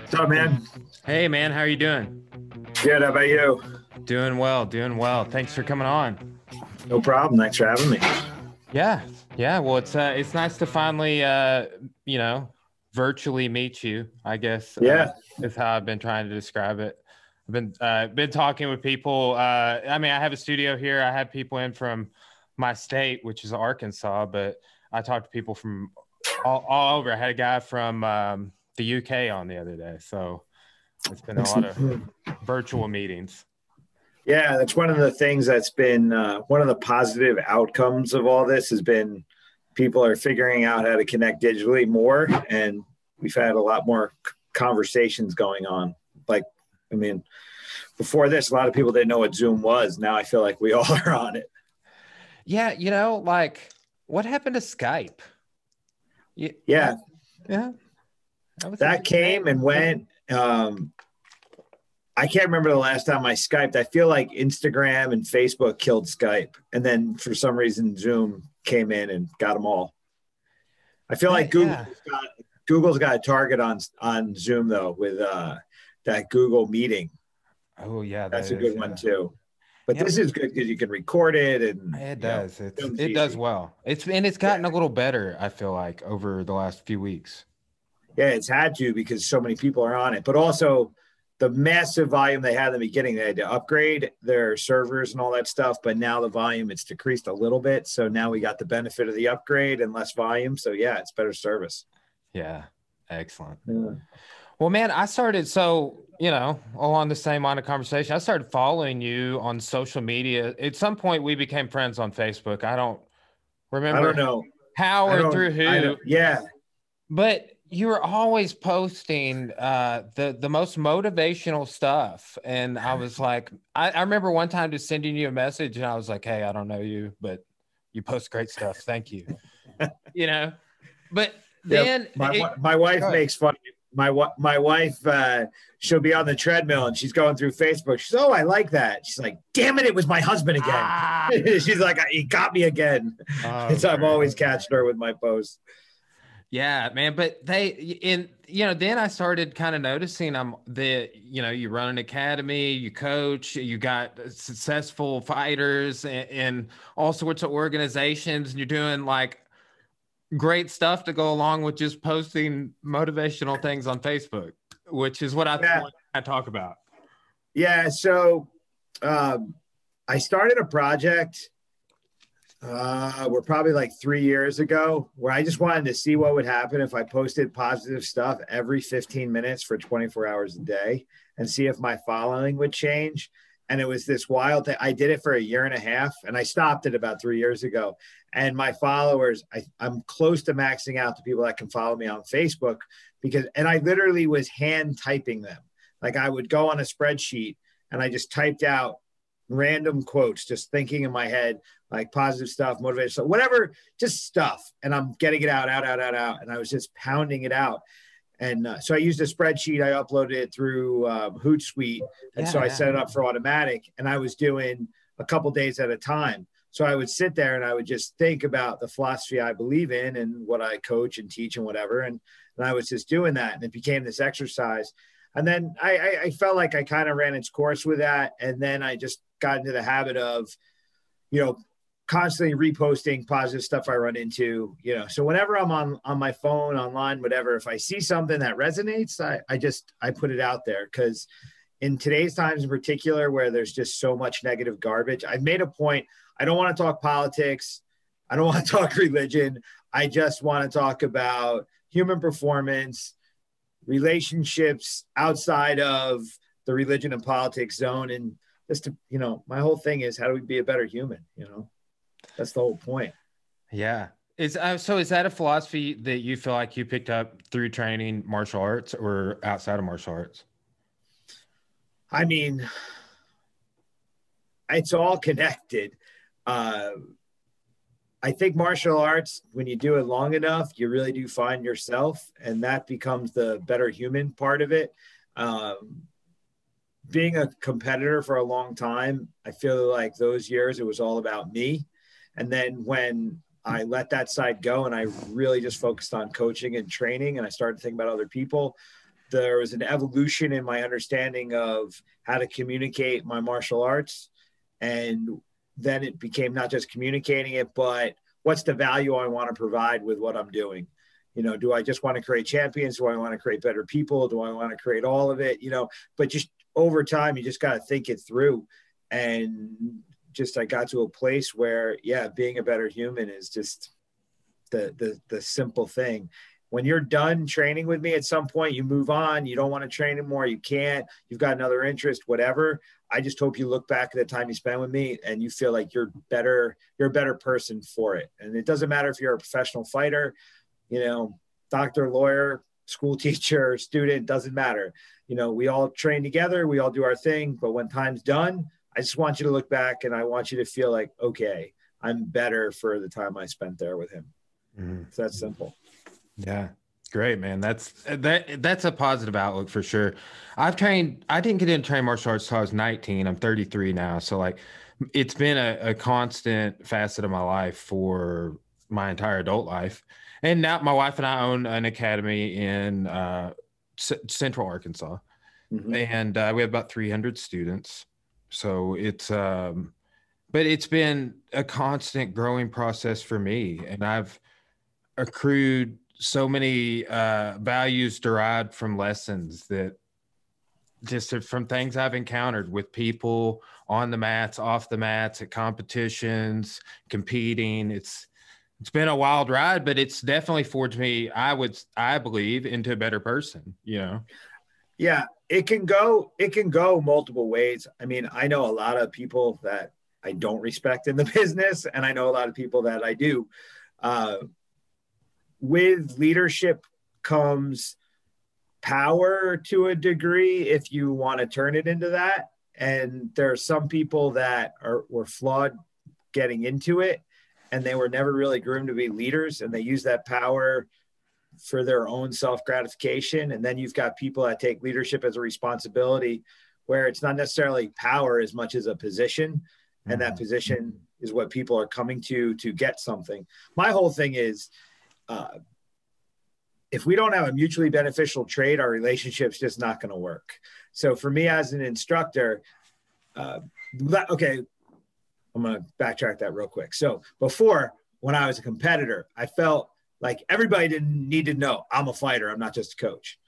What's up, man? Hey, man, how are you doing? Good. How about you? Doing well, doing well. Thanks for coming on. No problem. Thanks for having me. Yeah, yeah. Well, it's uh, it's nice to finally, uh, you know, virtually meet you. I guess. uh, Yeah. is how I've been trying to describe it. I've been uh, been talking with people. Uh, I mean, I have a studio here. I have people in from my state, which is Arkansas, but I talked to people from all, all over. I had a guy from um, the UK on the other day, so it's been a lot of virtual meetings. Yeah, that's one of the things that's been uh, one of the positive outcomes of all this has been people are figuring out how to connect digitally more, and we've had a lot more conversations going on. Like, I mean, before this, a lot of people didn't know what Zoom was. Now I feel like we all are on it. Yeah, you know, like what happened to Skype? Yeah, Yeah, yeah. was that came and went. Um, I can't remember the last time I Skyped. I feel like Instagram and Facebook killed Skype, and then for some reason Zoom came in and got them all. I feel like Google yeah. got, Google's got a target on on Zoom though with uh, that Google meeting. Oh yeah, That's that a good is, one too. But Yeah. this is good because you can record it and It know, does. It's, it does well. It's and it's gotten a little better. I feel like over the last few weeks. Yeah, it's had to because so many people are on it, but also the massive volume they had in the beginning, they had to upgrade their servers and all that stuff. But now the volume it's decreased a little bit, so now we got the benefit of the upgrade and less volume. So yeah, it's better service. Yeah, excellent. Yeah. Well, man, I started so you know along the same line of conversation. I started following you on social media. At some point, we became friends on Facebook. I don't remember I don't know how or through who, yeah, but you were always posting uh, the the most motivational stuff, and I was like, I, I remember one time just sending you a message, and I was like, hey, I don't know you, but you post great stuff. Thank you. you know, but then my, it- my wife makes fun. My my wife, uh, she'll be on the treadmill and she's going through Facebook. She's oh, I like that. She's like, damn it, it was my husband again. Ah. she's like, he got me again. Oh, so I'm always catching her with my posts. Yeah, man. But they in you know, then I started kind of noticing I'm the you know, you run an academy, you coach, you got successful fighters and, in all sorts of organizations, and you're doing like great stuff to go along with just posting motivational things on Facebook, which is what I Yeah. I talk about. Yeah, so um, I started a project. Uh, we're probably like three years ago, where I just wanted to see what would happen if I posted positive stuff every 15 minutes for 24 hours a day, and see if my following would change. And it was this wild thing. I did it for a year and a half, and I stopped it about three years ago. And my followers, I, I'm close to maxing out the people that can follow me on Facebook because, and I literally was hand typing them. Like I would go on a spreadsheet and I just typed out random quotes, just thinking in my head, like positive stuff, motivation, stuff, whatever, just stuff. And I'm getting it out, out, out, out, out. And I was just pounding it out. And uh, so I used a spreadsheet. I uploaded it through um, Hootsuite. And so I yeah. set it up for automatic. And I was doing a couple days at a time. So I would sit there and I would just think about the philosophy I believe in and what I coach and teach and whatever. And, and I was just doing that. And it became this exercise. And then I, I, I felt like I kind of ran its course with that. And then I just got into the habit of, you know, constantly reposting positive stuff I run into, you know. So whenever I'm on on my phone, online, whatever, if I see something that resonates, I, I just I put it out there because in today's times in particular, where there's just so much negative garbage, I've made a point. I don't want to talk politics. I don't want to talk religion. I just want to talk about human performance, relationships outside of the religion and politics zone. And just to, you know, my whole thing is how do we be a better human? You know, that's the whole point. Yeah. Is uh, so is that a philosophy that you feel like you picked up through training martial arts or outside of martial arts? I mean, it's all connected. Uh, I think martial arts, when you do it long enough, you really do find yourself, and that becomes the better human part of it. Um, being a competitor for a long time, I feel like those years it was all about me. And then when I let that side go and I really just focused on coaching and training and I started thinking about other people, there was an evolution in my understanding of how to communicate my martial arts. And then it became not just communicating it, but what's the value I want to provide with what I'm doing? You know, do I just want to create champions? Do I want to create better people? Do I want to create all of it? You know, but just over time, you just got to think it through. And just I got to a place where, yeah, being a better human is just the the the simple thing. When you're done training with me at some point, you move on. You don't want to train anymore. You can't. You've got another interest, whatever. I just hope you look back at the time you spent with me and you feel like you're better. You're a better person for it. And it doesn't matter if you're a professional fighter, you know, doctor, lawyer, school teacher, student, doesn't matter. You know, we all train together, we all do our thing, but when time's done, I just want you to look back and I want you to feel like, okay, I'm better for the time I spent there with him. Mm-hmm. It's that simple. Yeah. Great, man. That's that that's a positive outlook for sure. I've trained I didn't get into train martial arts until I was 19. I'm 33 now. So like it's been a, a constant facet of my life for my entire adult life. And now my wife and I own an academy in uh, C- Central Arkansas, mm-hmm. and uh, we have about 300 students. So it's, um, but it's been a constant growing process for me, and I've accrued so many uh, values derived from lessons that just from things I've encountered with people on the mats, off the mats, at competitions, competing. It's it's been a wild ride, but it's definitely forged me, I would I believe, into a better person, you know. Yeah, it can go it can go multiple ways. I mean, I know a lot of people that I don't respect in the business, and I know a lot of people that I do. Uh, with leadership comes power to a degree if you want to turn it into that. And there are some people that are were flawed getting into it and they were never really groomed to be leaders and they use that power for their own self gratification and then you've got people that take leadership as a responsibility where it's not necessarily power as much as a position and that mm-hmm. position is what people are coming to to get something my whole thing is uh, if we don't have a mutually beneficial trade our relationship's just not going to work so for me as an instructor uh, okay I'm going to backtrack that real quick. So before, when I was a competitor, I felt like everybody didn't need to know I'm a fighter. I'm not just a coach.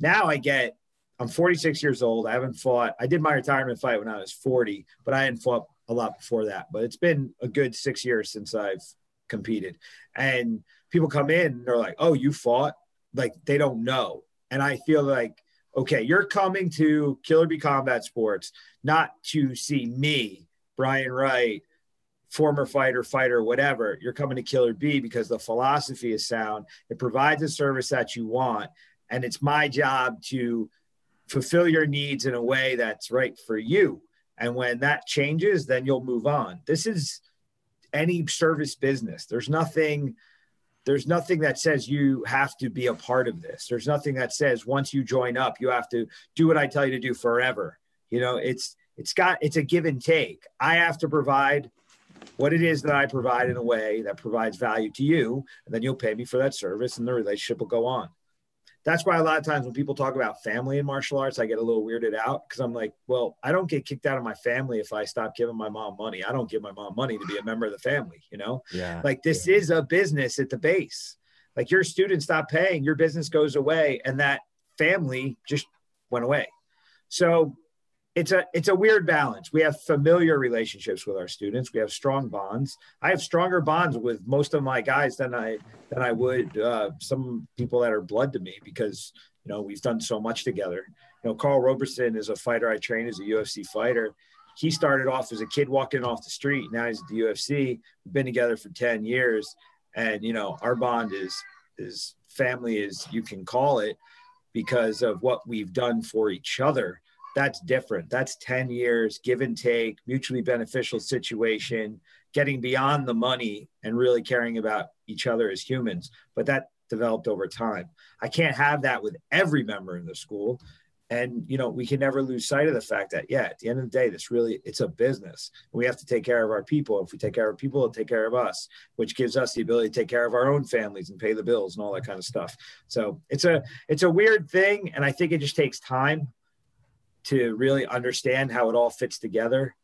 Now I get, I'm 46 years old. I haven't fought. I did my retirement fight when I was 40, but I hadn't fought a lot before that. But it's been a good six years since I've competed. And people come in and they're like, oh, you fought? Like they don't know. And I feel like, okay, you're coming to Killer B Combat Sports not to see me Brian Wright, former fighter, fighter, whatever, you're coming to Killer B because the philosophy is sound. It provides a service that you want. And it's my job to fulfill your needs in a way that's right for you. And when that changes, then you'll move on. This is any service business. There's nothing there's nothing that says you have to be a part of this. There's nothing that says once you join up, you have to do what I tell you to do forever. You know, it's it's got it's a give and take. I have to provide what it is that I provide in a way that provides value to you, and then you'll pay me for that service, and the relationship will go on. That's why a lot of times when people talk about family in martial arts, I get a little weirded out because I'm like, well, I don't get kicked out of my family if I stop giving my mom money. I don't give my mom money to be a member of the family, you know? Yeah. Like this yeah. is a business at the base. Like your students stop paying, your business goes away, and that family just went away. So it's a it's a weird balance. We have familiar relationships with our students. We have strong bonds. I have stronger bonds with most of my guys than I than I would uh, some people that are blood to me because you know we've done so much together. You know, Karl Roberson is a fighter I trained as a UFC fighter. He started off as a kid walking off the street. Now he's at the UFC. We've been together for ten years, and you know our bond is is family as you can call it because of what we've done for each other that's different. That's 10 years, give and take, mutually beneficial situation, getting beyond the money and really caring about each other as humans. But that developed over time. I can't have that with every member in the school. and you know we can never lose sight of the fact that yeah at the end of the day this really it's a business we have to take care of our people if we take care of people they'll take care of us which gives us the ability to take care of our own families and pay the bills and all that kind of stuff so it's a it's a weird thing and i think it just takes time to really understand how it all fits together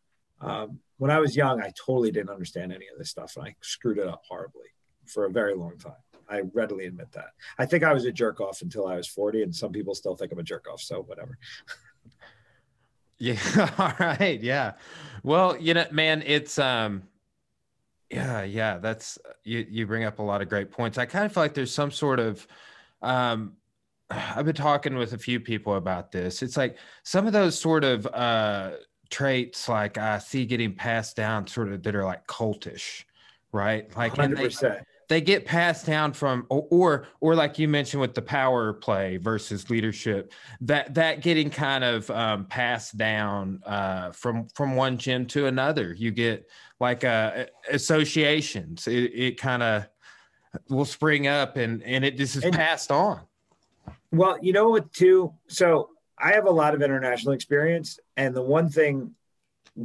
um, when i was young i totally didn't understand any of this stuff and i screwed it up horribly for a very long time I readily admit that. I think I was a jerk off until I was 40, and some people still think I'm a jerk off. So whatever. yeah. All right. Yeah. Well, you know, man, it's um yeah, yeah, that's you you bring up a lot of great points. I kind of feel like there's some sort of um I've been talking with a few people about this. It's like some of those sort of uh traits like I see getting passed down sort of that are like cultish, right? Like 100%. They, get passed down from or, or, or like you mentioned with the power play versus leadership that that getting kind of um, passed down uh, from from one gym to another you get like uh, associations it, it kind of will spring up and and it just is and, passed on well you know what too? So i have a lot of international experience and the one thing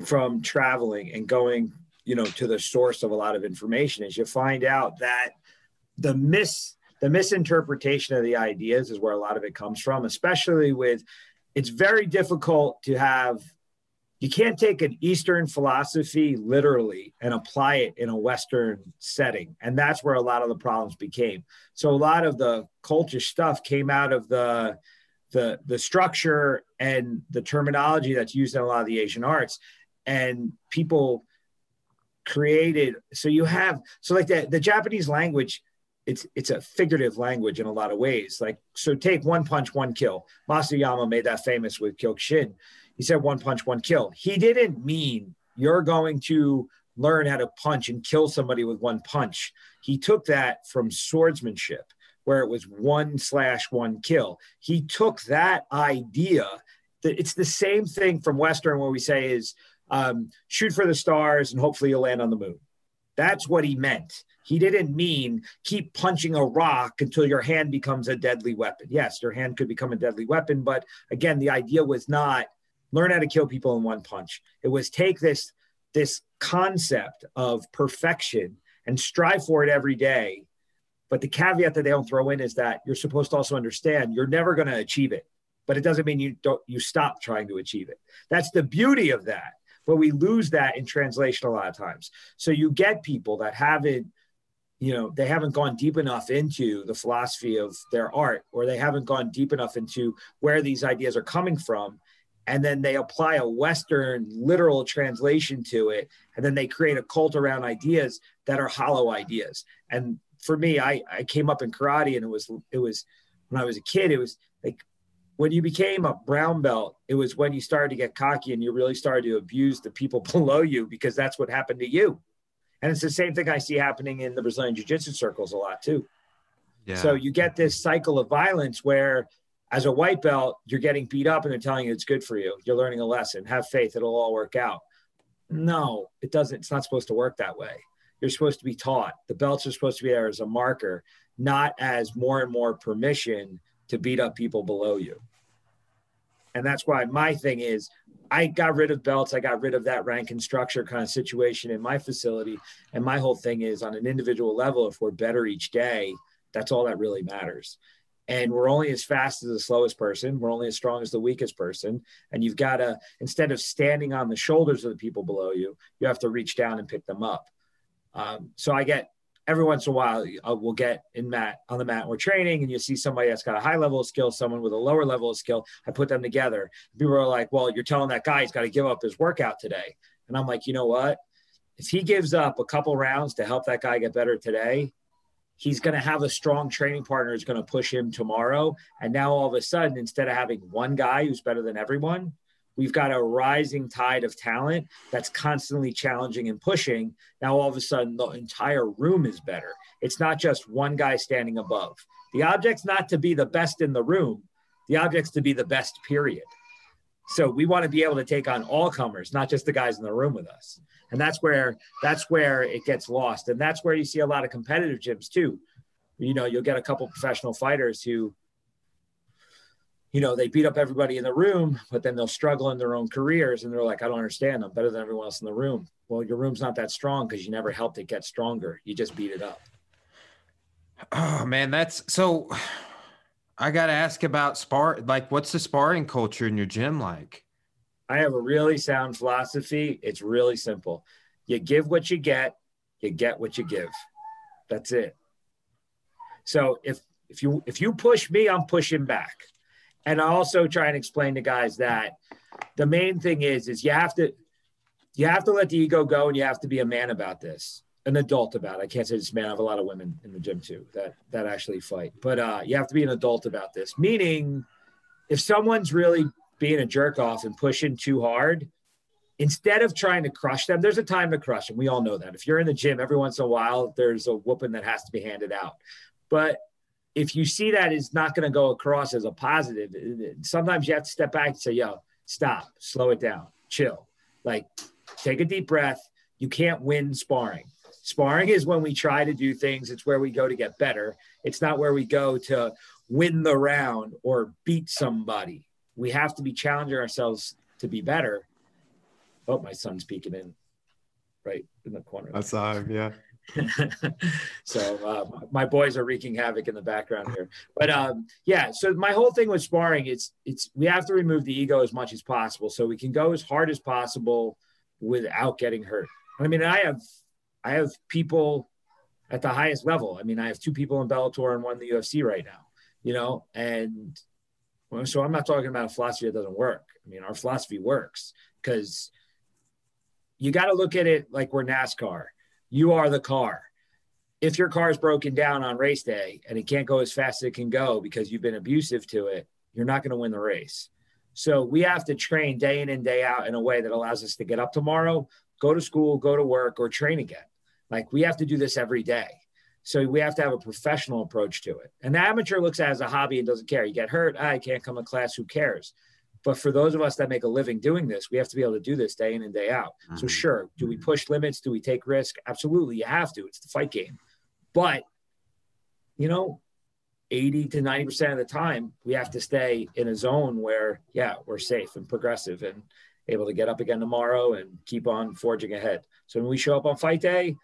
from traveling and going you know to the source of a lot of information is you find out that the mis the misinterpretation of the ideas is where a lot of it comes from especially with it's very difficult to have you can't take an eastern philosophy literally and apply it in a western setting. And that's where a lot of the problems became. So a lot of the culture stuff came out of the the the structure and the terminology that's used in a lot of the asian arts. And people created so you have so like the, the japanese language it's it's a figurative language in a lot of ways. Like so take one punch one kill. Mas Oyama made that famous with kyokushin he said one punch one kill he didn't mean you're going to learn how to punch and kill somebody with one punch he took that from swordsmanship where it was one slash one kill he took that idea that it's the same thing from western where we say is um, shoot for the stars and hopefully you'll land on the moon. That's what he meant. He didn't mean keep punching a rock until your hand becomes a deadly weapon. Yes, your hand could become a deadly weapon, but again, the idea was not learn how to kill people in one punch. It was take this this concept of perfection and strive for it every day. But the caveat that they don't throw in is that you're supposed to also understand you're never going to achieve it, but it doesn't mean you don't you stop trying to achieve it. That's the beauty of that but we lose that in translation a lot of times. So you get people that haven't, you know, they haven't gone deep enough into the philosophy of their art, or they haven't gone deep enough into where these ideas are coming from. And then they apply a Western literal translation to it. And then they create a cult around ideas that are hollow ideas. And for me, I, I came up in karate and it was, it was, when I was a kid, it was like when you became a brown belt, it was when you started to get cocky and you really started to abuse the people below you because that's what happened to you. And it's the same thing I see happening in the Brazilian Jiu Jitsu circles a lot too. Yeah. So you get this cycle of violence where, as a white belt, you're getting beat up and they're telling you it's good for you. You're learning a lesson. Have faith, it'll all work out. No, it doesn't. It's not supposed to work that way. You're supposed to be taught. The belts are supposed to be there as a marker, not as more and more permission to beat up people below you. And that's why my thing is I got rid of belts. I got rid of that rank and structure kind of situation in my facility. And my whole thing is on an individual level, if we're better each day, that's all that really matters. And we're only as fast as the slowest person. We're only as strong as the weakest person. And you've got to, instead of standing on the shoulders of the people below you, you have to reach down and pick them up. Um, so I get every once in a while uh, we'll get in mat on the mat we're training and you see somebody that's got a high level of skill someone with a lower level of skill i put them together people are like well you're telling that guy he's got to give up his workout today and i'm like you know what if he gives up a couple rounds to help that guy get better today he's going to have a strong training partner who's going to push him tomorrow and now all of a sudden instead of having one guy who's better than everyone We've got a rising tide of talent that's constantly challenging and pushing. Now, all of a sudden, the entire room is better. It's not just one guy standing above. The object's not to be the best in the room, the object's to be the best, period. So we want to be able to take on all comers, not just the guys in the room with us. And that's where that's where it gets lost. And that's where you see a lot of competitive gyms too. You know, you'll get a couple professional fighters who you know, they beat up everybody in the room, but then they'll struggle in their own careers and they're like, I don't understand. I'm better than everyone else in the room. Well, your room's not that strong because you never helped it get stronger. You just beat it up. Oh man, that's so I gotta ask about spar like what's the sparring culture in your gym like? I have a really sound philosophy. It's really simple. You give what you get, you get what you give. That's it. So if if you if you push me, I'm pushing back and I also try and explain to guys that the main thing is is you have to you have to let the ego go and you have to be a man about this an adult about it. I can't say this man. I have a lot of women in the gym too that that actually fight, but uh, you have to be an adult about this. Meaning, if someone's really being a jerk off and pushing too hard, instead of trying to crush them, there's a time to crush them. We all know that. If you're in the gym, every once in a while, there's a whooping that has to be handed out. But if you see that is not going to go across as a positive, sometimes you have to step back and say, yo, stop, slow it down, chill. Like, take a deep breath. You can't win sparring. Sparring is when we try to do things, it's where we go to get better. It's not where we go to win the round or beat somebody. We have to be challenging ourselves to be better. Oh, my son's peeking in right in the corner. That's him, yeah. so uh, my boys are wreaking havoc in the background here. But um, yeah, so my whole thing with sparring, it's it's we have to remove the ego as much as possible, so we can go as hard as possible without getting hurt. I mean, I have I have people at the highest level. I mean, I have two people in Bellator and one in the UFC right now. You know, and so I'm not talking about a philosophy that doesn't work. I mean, our philosophy works because you got to look at it like we're NASCAR you are the car. If your car is broken down on race day and it can't go as fast as it can go because you've been abusive to it, you're not going to win the race. So we have to train day in and day out in a way that allows us to get up tomorrow, go to school, go to work, or train again. Like we have to do this every day. So we have to have a professional approach to it. And the amateur looks at it as a hobby and doesn't care. You get hurt, I can't come to class, who cares? But for those of us that make a living doing this, we have to be able to do this day in and day out. Mm-hmm. So sure, do we push limits? Do we take risk? Absolutely, you have to. It's the fight game. But you know, 80 to 90% of the time, we have to stay in a zone where, yeah, we're safe and progressive and able to get up again tomorrow and keep on forging ahead. So when we show up on fight day,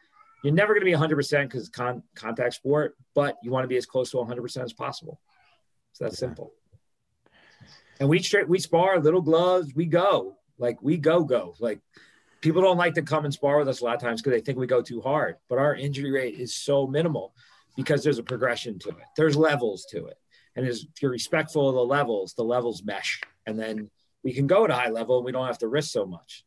you're never going to be 100% because con- contact sport, but you want to be as close to 100% as possible. So that's yeah. simple. And we straight we spar little gloves we go. Like we go go. Like people don't like to come and spar with us a lot of times because they think we go too hard but our injury rate is so minimal because there's a progression to it. There's levels to it. And as, if you're respectful of the levels the levels mesh. And then we can go at a high level and we don't have to risk so much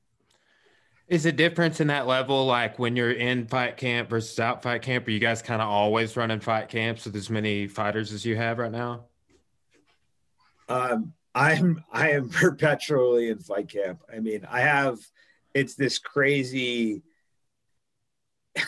is a difference in that level like when you're in fight camp versus out fight camp are you guys kind of always running fight camps with as many fighters as you have right now um, I'm I am perpetually in fight camp. I mean, I have it's this crazy.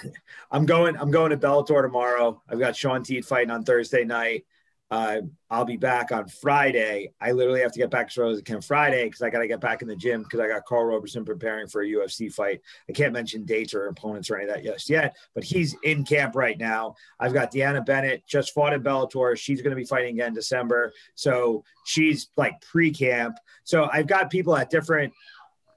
I'm going. I'm going to Bellator tomorrow. I've got Shaun Teed fighting on Thursday night. Uh, I'll be back on Friday. I literally have to get back to can Friday because I got to get back in the gym because I got Karl Roberson preparing for a UFC fight. I can't mention dates or opponents or any of that just yet, but he's in camp right now. I've got DeAnna Bennett just fought in Bellator. She's going to be fighting again December, so she's like pre-camp. So I've got people at different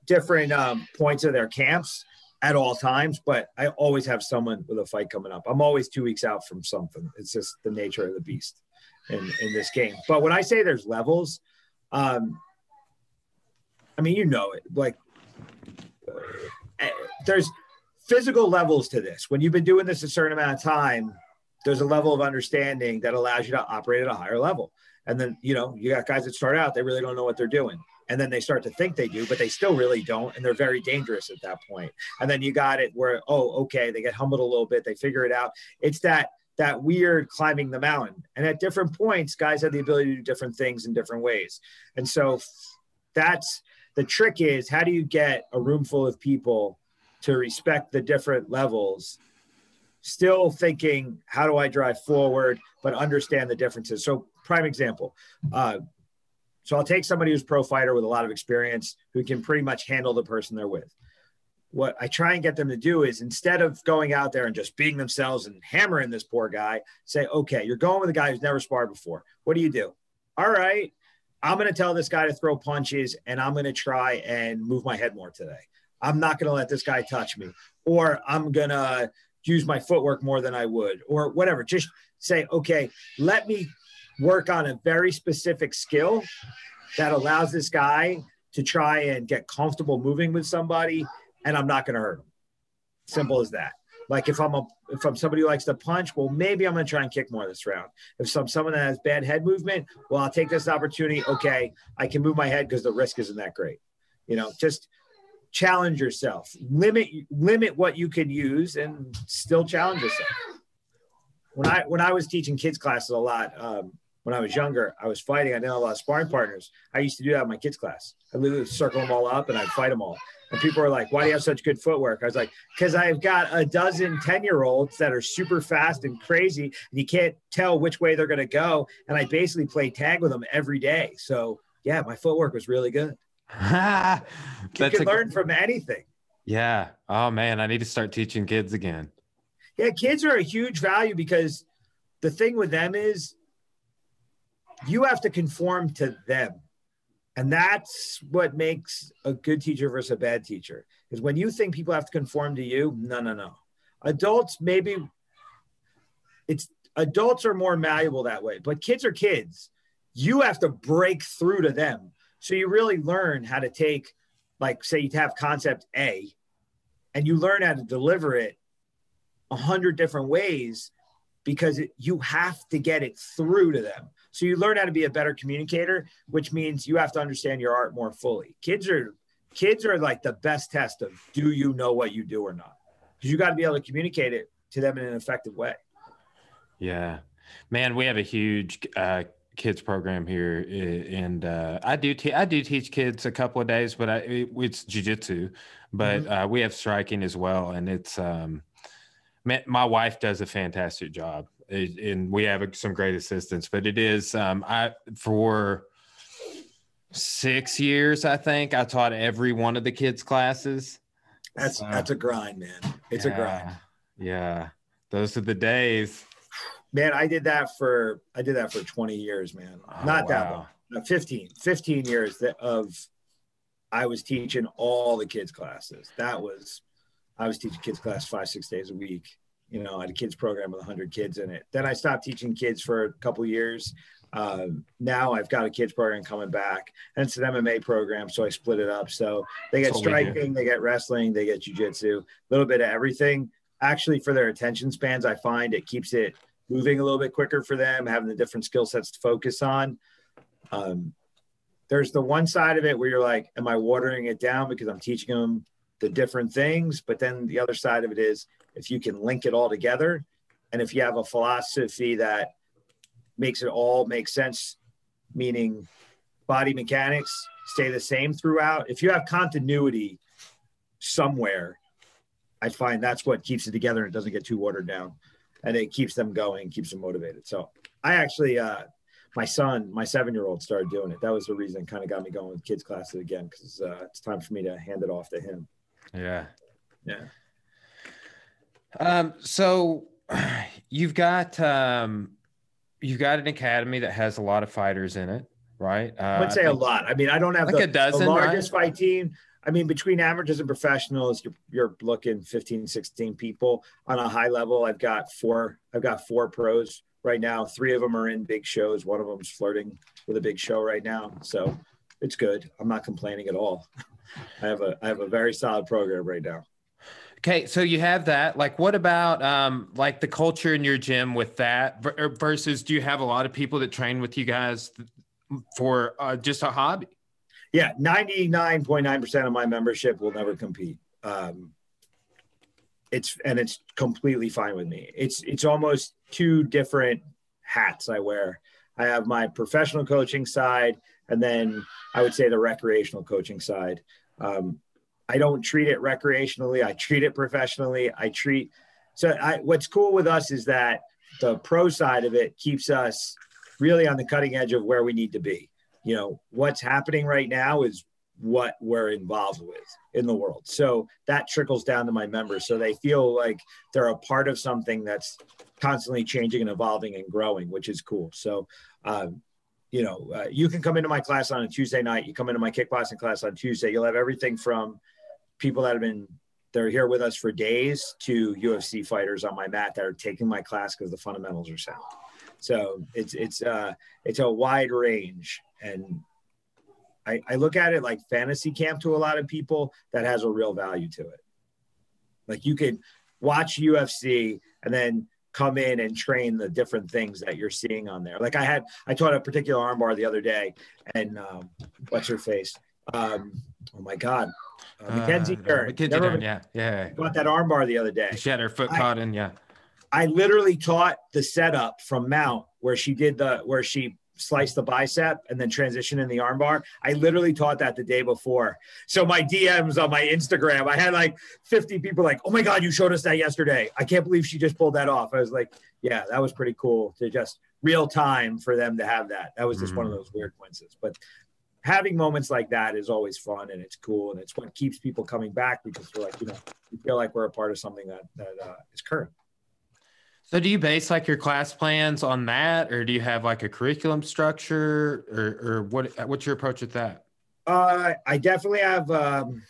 different um, points of their camps at all times, but I always have someone with a fight coming up. I'm always two weeks out from something. It's just the nature of the beast in, in this game. But when I say there's levels, um, I mean, you know it. Like, uh, there's physical levels to this. When you've been doing this a certain amount of time, there's a level of understanding that allows you to operate at a higher level. And then, you know, you got guys that start out, they really don't know what they're doing. And then they start to think they do, but they still really don't. And they're very dangerous at that point. And then you got it where, oh, okay, they get humbled a little bit, they figure it out. It's that that weird climbing the mountain. And at different points, guys have the ability to do different things in different ways. And so that's the trick is how do you get a room full of people to respect the different levels, still thinking, how do I drive forward, but understand the differences. So, prime example. Uh, so I'll take somebody who's pro fighter with a lot of experience who can pretty much handle the person they're with what I try and get them to do is instead of going out there and just being themselves and hammering this poor guy, say, okay, you're going with a guy who's never sparred before. What do you do? All right, I'm going to tell this guy to throw punches and I'm going to try and move my head more today. I'm not going to let this guy touch me, or I'm going to use my footwork more than I would, or whatever. Just say, okay, let me work on a very specific skill that allows this guy to try and get comfortable moving with somebody, and I'm not going to hurt him. Simple as that. Like if I'm a if I'm somebody who likes to punch, well, maybe I'm going to try and kick more this round. If some someone that has bad head movement, well, I'll take this opportunity. Okay, I can move my head because the risk isn't that great. You know, just challenge yourself. Limit limit what you can use, and still challenge yourself. When I when I was teaching kids classes a lot, um, when I was younger, I was fighting. I didn't have a lot of sparring partners. I used to do that in my kids' class. I literally circle them all up and I'd fight them all. And people are like, why do you have such good footwork? I was like, because I've got a dozen 10 year olds that are super fast and crazy, and you can't tell which way they're going to go. And I basically play tag with them every day. So, yeah, my footwork was really good. you can learn from anything. Yeah. Oh, man. I need to start teaching kids again. Yeah. Kids are a huge value because the thing with them is you have to conform to them and that's what makes a good teacher versus a bad teacher is when you think people have to conform to you no no no. Adults maybe it's adults are more malleable that way but kids are kids. You have to break through to them. So you really learn how to take like say you have concept a and you learn how to deliver it a hundred different ways because it, you have to get it through to them so you learn how to be a better communicator, which means you have to understand your art more fully. Kids are kids are like the best test of do you know what you do or not? Because you got to be able to communicate it to them in an effective way. Yeah, man, we have a huge uh, kids program here, and uh, I do te- I do teach kids a couple of days, but I it, it's jujitsu, but mm-hmm. uh, we have striking as well, and it's um, man, my wife does a fantastic job and we have some great assistance. But it is um, I for six years, I think I taught every one of the kids' classes. That's that's a grind, man. It's yeah, a grind. Yeah, those are the days. Man, I did that for I did that for 20 years, man. Oh, Not wow. that long. No, 15, 15 years that of I was teaching all the kids classes. That was I was teaching kids class five, six days a week you know, I had a kids program with 100 kids in it. Then I stopped teaching kids for a couple years. Um, now I've got a kids program coming back, and it's an MMA program, so I split it up. So they get striking, they get wrestling, they get jujitsu, a little bit of everything. Actually, for their attention spans, I find it keeps it moving a little bit quicker for them, having the different skill sets to focus on. Um, there's the one side of it where you're like, am I watering it down because I'm teaching them the different things? But then the other side of it is, if you can link it all together and if you have a philosophy that makes it all make sense meaning body mechanics stay the same throughout if you have continuity somewhere i find that's what keeps it together and it doesn't get too watered down. And it keeps them going keeps them motivated. So i actually uh my son my seven year old started doing it. That was the reason kind of got me going with kids classes again because uh, it's time for me to hand it off to him. Yeah. Yeah um, so you've got um, you've got an academy that has a lot of fighters in it, right? Uh, I would say a lot. I mean, I don't have like the, a dozen, the largest right? fight team. I mean, between amateurs and professionals, you're, you're looking 15, 16 people on a high level. I've got four. I've got four pros right now. Three of them are in big shows. One of them's flirting with a big show right now. So it's good. I'm not complaining at all. I have a I have a very solid program right now. Okay, so you have that. Like, what about um, like the culture in your gym with that er, versus do you have a lot of people that train with you guys for uh, just a hobby? Yeah, ninety nine point nine percent of my membership will never compete. Um, it's and it's completely fine with me. It's it's almost two different hats I wear. I have my professional coaching side, and then I would say the recreational coaching side. Um, I don't treat it recreationally. I treat it professionally. I treat so I, what's cool with us is that the pro side of it keeps us really on the cutting edge of where we need to be. You know, what's happening right now is what we're involved with in the world. So that trickles down to my members. So they feel like they're a part of something that's constantly changing and evolving and growing, which is cool. So um, you know, uh, you can come into my class on a Tuesday night. You come into my kickboxing class on Tuesday. You'll have everything from people that have been they're here with us for days to UFC fighters on my mat that are taking my class because the fundamentals are sound. So it's it's uh it's a wide range, and I, I look at it like fantasy camp to a lot of people that has a real value to it. Like you could watch UFC and then come in and train the different things that you're seeing on there. Like I had, I taught a particular armbar the other day, and um, what's her face? Um, oh my god, uh, Mackenzie uh, Dern. Mackenzie Dern, yeah, yeah. Got that armbar the other day. She had her foot I, caught in, yeah. I literally taught the setup from Mount where she did the where she sliced the bicep and then transition in the armbar. I literally taught that the day before. So my DMs on my Instagram, I had like 50 people like, "Oh my god, you showed us that yesterday. I can't believe she just pulled that off." I was like, "Yeah, that was pretty cool to just real time for them to have that. That was just mm-hmm. one of mm-hmm. those weird coincidences." But having moments like that is always fun and it's cool and it's what keeps people coming back because they're like, you know, we feel like we're a part of something that that uh, is current. So do you base like your class plans on that, or do you have like a curriculum structure, or, or what? What's your approach with that? Uh, I definitely have. Um,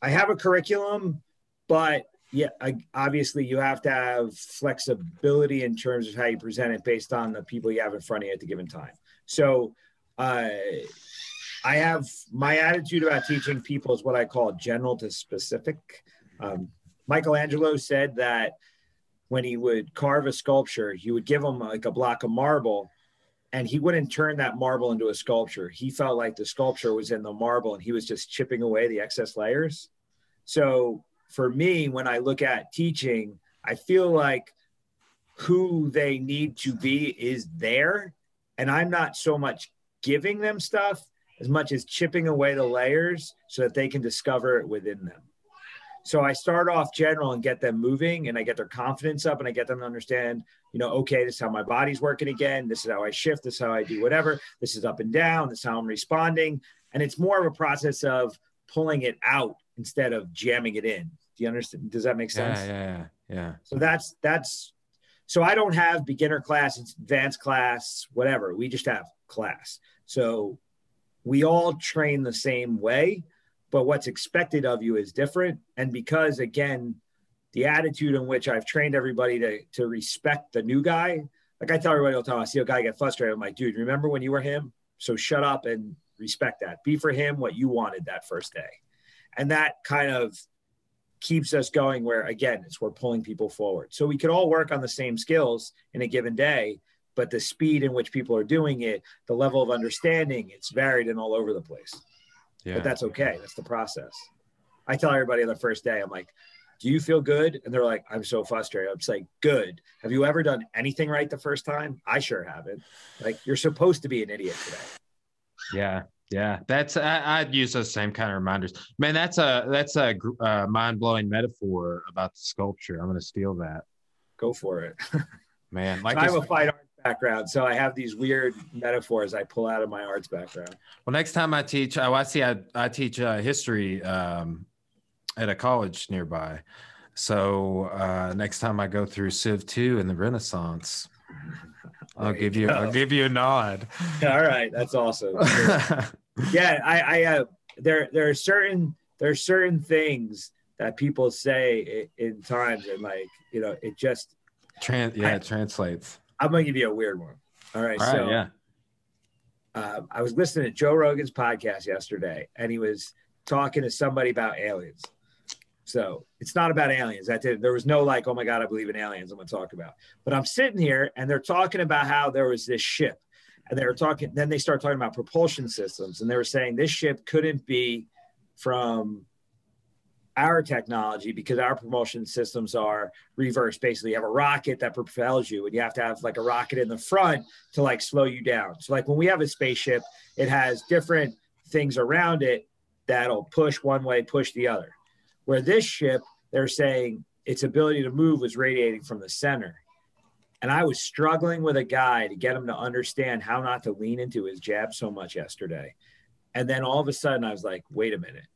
I have a curriculum, but yeah, I, obviously you have to have flexibility in terms of how you present it based on the people you have in front of you at the given time. So, uh, I have my attitude about teaching people is what I call general to specific. Um, Michelangelo said that when he would carve a sculpture, he would give him like a block of marble and he wouldn't turn that marble into a sculpture. He felt like the sculpture was in the marble and he was just chipping away the excess layers. So for me, when I look at teaching, I feel like who they need to be is there. And I'm not so much giving them stuff as much as chipping away the layers so that they can discover it within them. So I start off general and get them moving and I get their confidence up and I get them to understand, you know, okay, this is how my body's working again. This is how I shift. This is how I do whatever. This is up and down. This is how I'm responding. And it's more of a process of pulling it out instead of jamming it in. Do you understand? Does that make sense? Yeah, yeah, yeah. yeah. So that's, that's, so I don't have beginner class, advanced class, whatever. We just have class. So we all train the same way but what's expected of you is different. And because again, the attitude in which I've trained everybody to to respect the new guy, like I tell everybody all the time, I see a guy get frustrated. I'm like, dude, remember when you were him? So shut up and respect that. Be for him what you wanted that first day. And that kind of keeps us going where again it's we're pulling people forward so we could all work on the same skills in a given day but the speed in which people are doing it the level of understanding it's varied and all over the place yeah. But that's okay. That's the process. I tell everybody on the first day, I'm like, do you feel good? And they're like, I'm so frustrated. I'm just like, good. Have you ever done anything right the first time? I sure haven't. Like, you're supposed to be an idiot today. Yeah. Yeah. That's, I, would use those same kind of reminders. Man, that's a, that's a uh, mind blowing metaphor about the sculpture. I'm going to steal that. Go for it. Man, like I'm a fine art background, so I have these weird metaphors I pull out of my arts background. Well, next time I teach, I, I see I, I teach uh, history um, at a college nearby. So uh, next time I go through Civ two in the Renaissance, I'll give you, I'll give you a nod. All right, that's awesome. yeah, I, I uh, there there are certain there are certain things that people say in, in times and like you know it just Trans yeah, I, it translates. I'm gonna give you a weird one. All right. All right so yeah. Uh, I was listening to Joe Rogan's podcast yesterday, and he was talking to somebody about aliens. So it's not about aliens. That did, there was no like, oh my god, I believe in aliens. I'm gonna talk about. But I'm sitting here, and they're talking about how there was this ship, and they were talking. Then they start talking about propulsion systems, and they were saying this ship couldn't be from our technology because our propulsion systems are reverse. Basically, you have a rocket that propels you, and you have to have like a rocket in the front to like slow you down. So, like when we have a spaceship, it has different things around it that'll push one way, push the other. Where this ship, they're saying its ability to move was radiating from the center. And I was struggling with a guy to get him to understand how not to lean into his jab so much yesterday. And then all of a sudden, I was like, wait a minute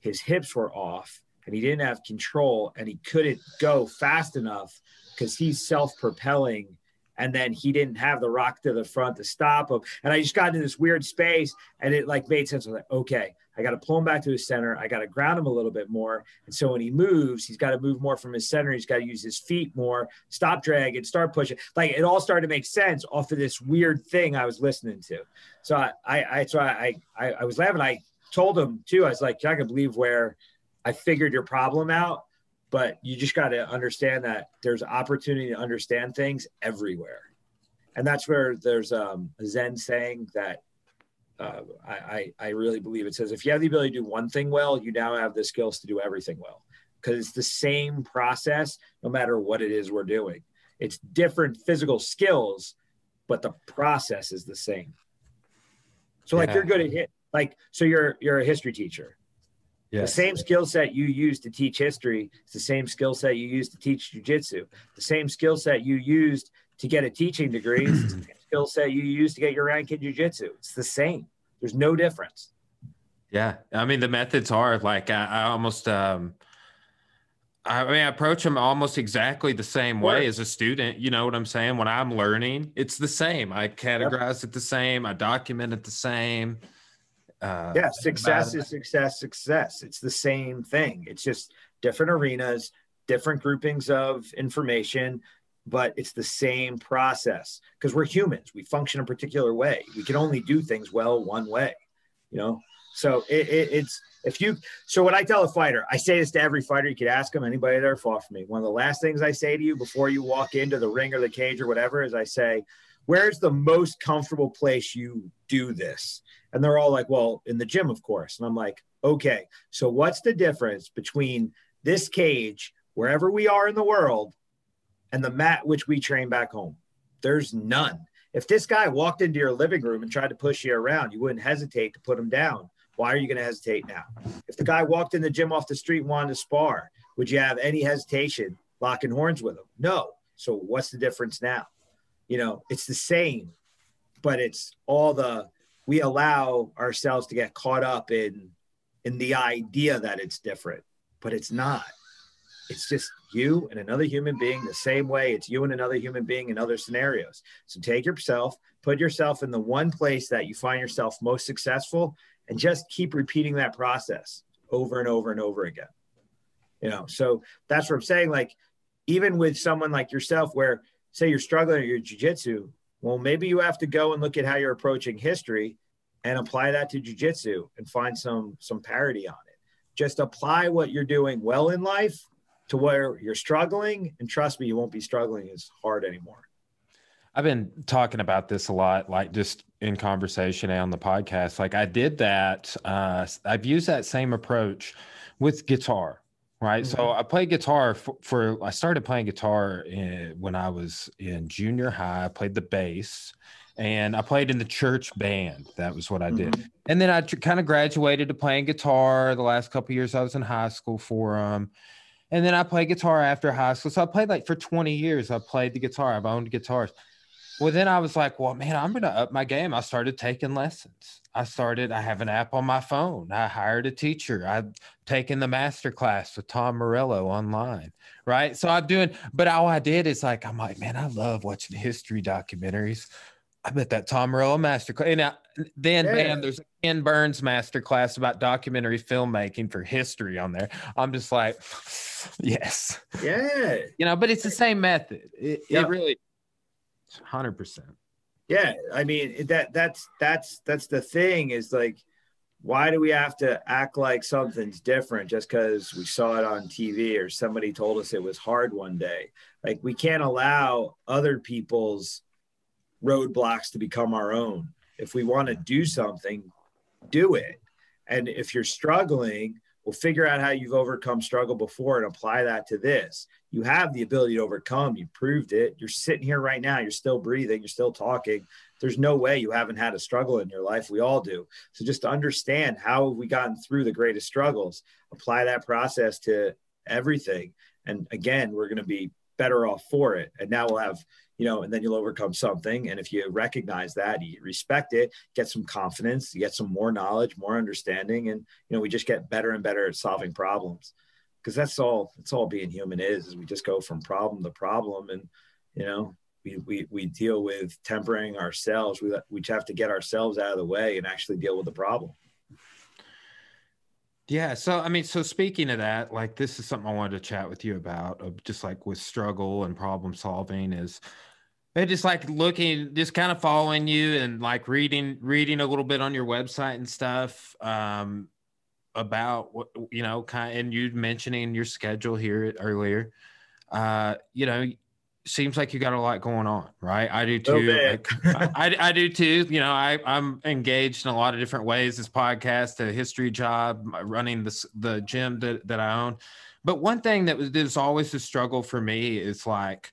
his hips were off and he didn't have control and he couldn't go fast enough because he's self-propelling and then he didn't have the rock to the front to stop him. And I just got into this weird space and it like made sense. I was like, okay, I got to pull him back to his center. I got to ground him a little bit more. And so when he moves, he's got to move more from his center. He's got to use his feet more, stop dragging, start pushing. Like it all started to make sense off of this weird thing I was listening to. So I, I, I so I, I, I was laughing. I told him too, I was like, I can believe where I figured your problem out but you just got to understand that there's opportunity to understand things everywhere. And that's where there's um, a zen saying that uh, I, I really believe it says if you have the ability to do one thing well you now have the skills to do everything well. Because it's the same process no matter what it is we're doing. It's different physical skills but the process is the same. So like you're good at hit like so you're you're a history teacher Yes. The same skill set you use to teach history is the same skill set you use to teach jujitsu. The same skill set you used to get a teaching degree is the same skill set you use to get your rank in jujitsu. It's the same. There's no difference. Yeah, I mean the methods are like I, I almost. um I mean, I approach them almost exactly the same way as a student. You know what I'm saying? When I'm learning, it's the same. I categorize yep. it the same. I document it the same uh, yeah success is success success. It's the same thing. It's just different arenas different groupings of information but it's the same process. Because we're humans. We function a particular way. We can only do things well one way you know? So it, it, it's if you so what i tell a fighter i say this to every fighter you could ask them anybody that ever fought for me. One of the last things i say to you before you walk into the ring or the cage or whatever is i say where's the most comfortable place you do this and they're all like, well, in the gym, of course. And I'm like, okay, so what's the difference between this cage, wherever we are in the world, and the mat which we train back home? There's none. If this guy walked into your living room and tried to push you around, you wouldn't hesitate to put him down. Why are you going to hesitate now? If the guy walked in the gym off the street and wanted to spar, would you have any hesitation locking horns with him? No. So what's the difference now? You know, it's the same, but it's all the we allow ourselves to get caught up in in the idea that it's different but it's not. It's just you and another human being the same way. It's you and another human being in other scenarios. So take yourself put yourself in the one place that you find yourself most successful and just keep repeating that process over and over and over again. You know so that's what i'm saying like even with someone like yourself where say you're struggling at your jiu-jitsu well, maybe you have to go and look at how you're approaching history and apply that to jujitsu and find some some parity on it. Just apply what you're doing well in life to where you're struggling, and trust me, you won't be struggling as hard anymore. I've been talking about this a lot, like just in conversation and on the podcast. Like I did that. Uh, I've used that same approach with guitar right mm-hmm. so i played guitar for, for, i started playing guitar in, when i was in junior high i played the bass and i played in the church band that was what i did mm-hmm. and then i tr- kind of graduated to playing guitar the last couple years i was in high school for um and then i played guitar after high school so i played like for 20 years i played the guitar i've owned guitars well then i was like well man i'm gonna up my game i started taking lessons I started, I have an app on my phone. I hired a teacher. I've taken the master class with Tom Morello online. Right. So I'm doing, but all I did is like, I'm like, man, I love watching history documentaries. I bet that Tom Morello master class. And I, then, yeah. man, there's a Ken Burns master class about documentary filmmaking for history on there. I'm just like, yes. Yeah. You know, but it's the same method. It, yeah. it really, 100%. Yeah, I mean that that's that's that's the thing is like why do we have to act like something's different just because we saw it on TV or somebody told us it was hard one day? Like we can't allow other people's roadblocks to become our own. If we want to do something, do it. And if you're struggling, we'll figure out how you've overcome struggle before and apply that to this you have the ability to overcome. You proved it. You're sitting here right now. You're still breathing. You're still talking. There's no way you haven't had a struggle in your life. We all do. So just understand how have we gotten through the greatest struggles, apply that process to everything. And again, we're going to be better off for it. And now we'll have, you know, and then you'll overcome something. And if you recognize that, you respect it, get some confidence, you get some more knowledge, more understanding, and you know, we just get better and better at solving problems because that's all that's all being human is is we just go from problem to problem and you know we, we, we deal with tempering ourselves. We, we have to get ourselves out of the way and actually deal with the problem. Yeah. So, I mean, so speaking of that, like this is something I wanted to chat with you about, just like with struggle and problem solving is and just like looking, just kind of following you and like reading, reading a little bit on your website and stuff um, about what, you know, kind of, and you mentioning your schedule here earlier. Uh, you know, seems like you got a lot going on, right? I do too. Like, I, I do too. You know, I, I'm engaged in a lot of different ways. This podcast, a history job, running this the gym that, that I own. But one thing that was there's always a struggle for me is like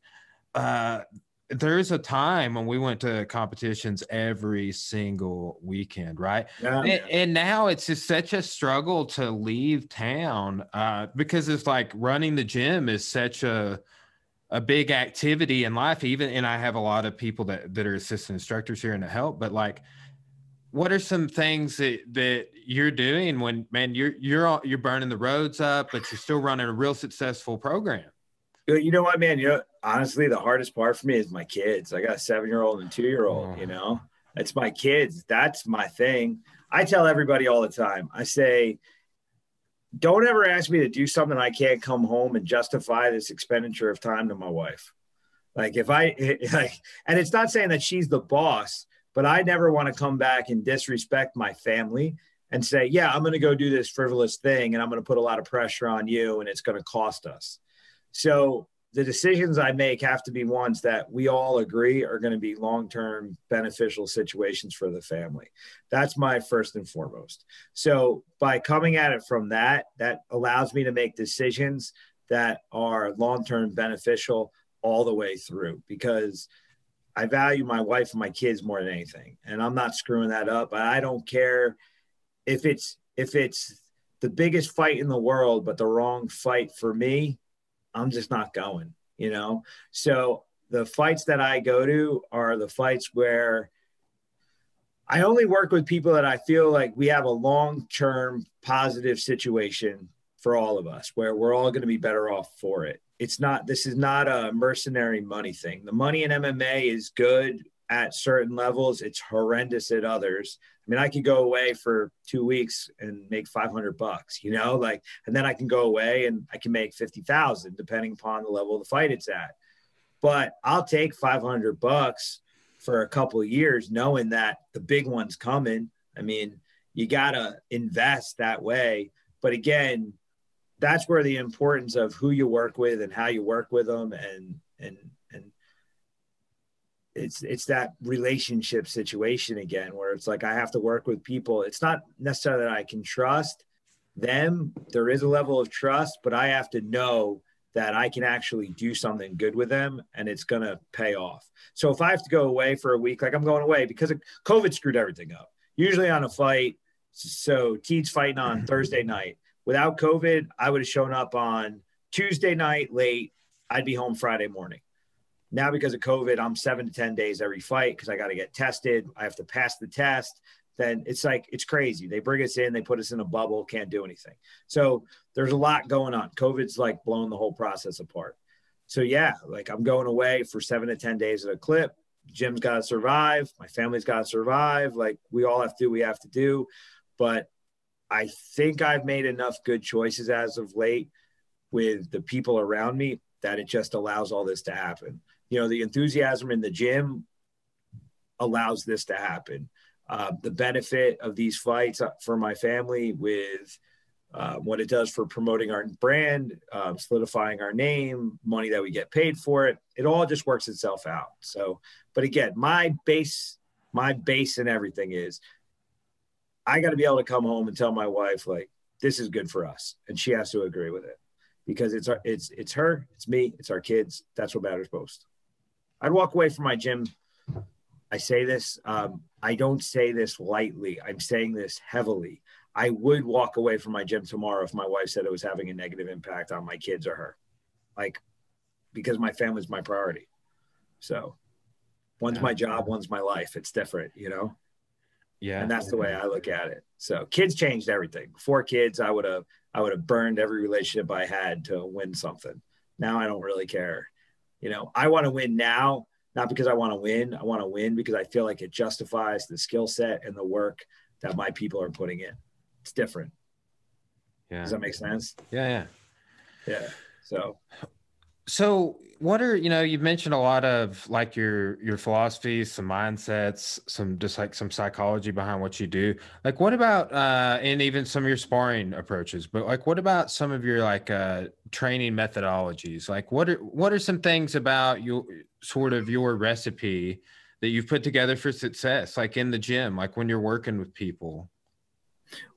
uh, there's a time when we went to competitions every single weekend, right? Yeah. And, and, now it's just such a struggle to leave town uh, because it's like running the gym is such a a big activity in life even and i have a lot of people that that are assistant instructors here and to help but like what are some things that that you're doing when man you're you're you're burning the roads up but you're still running a real successful program you know what man you know honestly the hardest part for me is my kids i got a seven year old and two year old oh. Uh-huh. you know it's my kids that's my thing i tell everybody all the time i say don't ever ask me to do something I can't come home and justify this expenditure of time to my wife. Like if I like, and it's not saying that she's the boss, but I never want to come back and disrespect my family and say, yeah, I'm going to go do this frivolous thing and I'm going to put a lot of pressure on you and it's going to cost us. So the decisions I make have to be ones that we all agree are going to be long term beneficial situations for the family. That's my first and foremost. So, by coming at it from that, that allows me to make decisions that are long term beneficial all the way through because I value my wife and my kids more than anything. And I'm not screwing that up. I don't care if it's if it's the biggest fight in the world, but the wrong fight for me I'm just not going, you know? So the fights that I go to are the fights where I only work with people that I feel like we have a long term positive situation for all of us where we're all going to be better off for it. It's not, this is not a mercenary money thing. The money in MMA is good at certain levels, it's horrendous at others. I mean, I could go away for two weeks and make 500 bucks, you know, like, and then I can go away and I can make 50,000 depending upon the level of the fight it's at. But I'll take 500 bucks for a couple of years, knowing that the big one's coming. I mean, you got to invest that way. But again, that's where the importance of who you work with and how you work with them and, and, it's it's that relationship situation again where it's like I have to work with people. It's not necessarily that I can trust them. There is a level of trust, but I have to know that I can actually do something good with them and it's going to pay off. So if I have to go away for a week, like I'm going away because COVID screwed everything up. Usually on a fight, so Teed's fighting on mm-hmm. Thursday night. Without COVID, I would have shown up on Tuesday night late. I'd be home Friday morning. Now, because of COVID, I'm seven to 10 days every fight because I got to get tested. I have to pass the test. Then it's like, it's crazy. They bring us in, they put us in a bubble, can't do anything. So there's a lot going on. COVID's like blown the whole process apart. So, yeah, like I'm going away for seven to 10 days at a clip. Gym's got to survive. My family's got to survive. Like we all have to do, we have to do. But I think I've made enough good choices as of late with the people around me that it just allows all this to happen you know the enthusiasm in the gym allows this to happen. Uh, the benefit of these fights uh, for my family with uh, what it does for promoting our brand uh, solidifying our name money that we get paid for it it all just works itself out. So but again my base my base and everything is i got to be able to come home and tell my wife like this is good for us and she has to agree with it because it's our it's it's her it's me it's our kids. That's what matters most I'd walk away from my gym. I say this, um, I don't say this lightly. I'm saying this heavily. I would walk away from my gym tomorrow if my wife said it was having a negative impact on my kids or her. Like, because my family's my priority. So one's my job, one's my life. It's different, you know? Yeah. And that's the way I look at it. So kids changed everything. Before kids, I would have I would have burned every relationship I had to win something. Now I don't really care. You know, I want to win now not because I want to win. I want to win because I feel like it justifies the skill set and the work that my people are putting in. It's different. Yeah. Does that make sense? Yeah, yeah. Yeah. So so what are you know you've mentioned a lot of like your your philosophies some mindsets some just like some psychology behind what you do. Like what about uh and even some of your sparring approaches but like what about some of your like uh training methodologies? Like what are what are some things about your sort of your recipe that you've put together for success like in the gym like when you're working with people?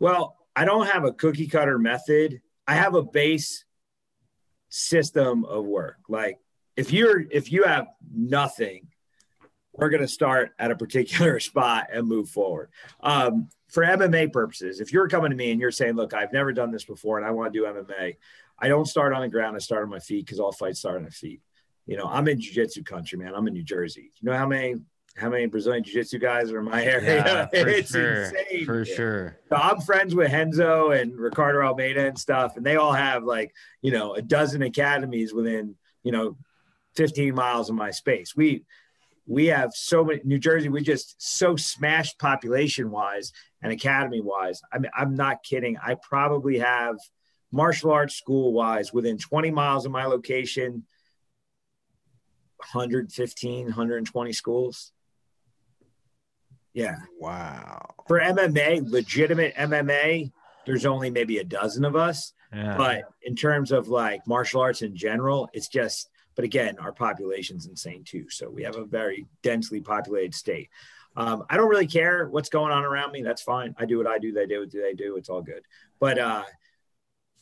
Well i don't have a cookie cutter method. I have a base system of work. Like if you're if you have nothing, we're going to start at a particular spot and move forward. Um, for MMA purposes, if you're coming to me and you're saying, "Look, I've never done this before and I want to do MMA," I don't start on the ground. I start on my feet because all fights start on the feet. You know, I'm in jiu-jitsu country, man. I'm in New Jersey. You know how many how many Brazilian jiu-jitsu guys are in my area? Yeah, it's sure. insane. For sure. So I'm friends with Renzo and Ricardo Almeida and stuff, and they all have like, you know, a dozen academies within, you know, 15 miles of my space. We we have so many New Jersey, we just so smashed population wise and academy wise. I mean, I'm not kidding. I probably have martial arts school wise within 20 miles of my location, 115, 120 schools. Yeah. Wow. For MMA, legitimate MMA, there's only maybe a dozen of us. Yeah. But in terms of like martial arts in general, it's just, but again, our population's insane too. So we have a very densely populated state. Um, I don't really care what's going on around me. That's fine. I do what I do. They do what they do. It's all good. But uh,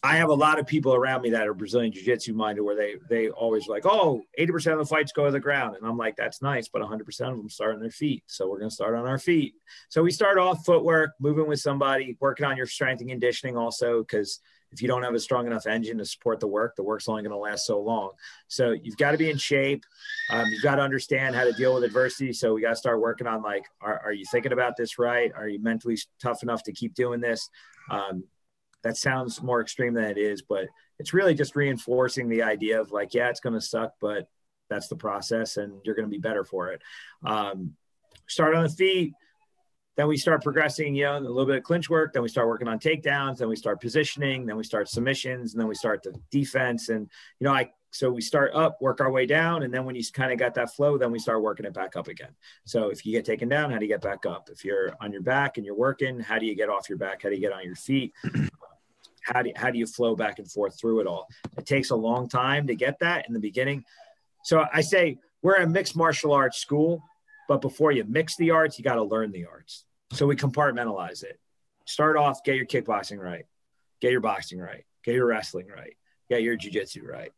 I have a lot of people around me that are Brazilian jiu-jitsu minded where they they always like, oh, 80% of the fights go to the ground. And I'm like, that's nice, but 100% of them start on their feet. So we're going to start on our feet. So we start off footwork, moving with somebody, working on your strength and conditioning also, because if you don't have a strong enough engine to support the work, the work's only going to last so long. So you've got to be in shape. Um, you've got to understand how to deal with adversity. So we got to start working on like, are, are you thinking about this right? Are you mentally tough enough to keep doing this? Um, that sounds more extreme than it is, but it's really just reinforcing the idea of like, yeah, it's going to suck, but that's the process and you're going to be better for it. Um, start on the feet. Then we start progressing, you know, a little bit of clinch work. Then we start working on takedowns. Then we start positioning. Then we start submissions. And then we start the defense. And, you know, I, so we start up, work our way down. And then when you kind of got that flow, then we start working it back up again. So if you get taken down, how do you get back up? If you're on your back and you're working, how do you get off your back? How do you get on your feet? How do how do you flow back and forth through it all? It takes a long time to get that in the beginning. So I say we're a mixed martial arts school, but before you mix the arts, you got to learn the arts. So we compartmentalize it. Start off, get your kickboxing right, get your boxing right, get your wrestling right, get your jujitsu right.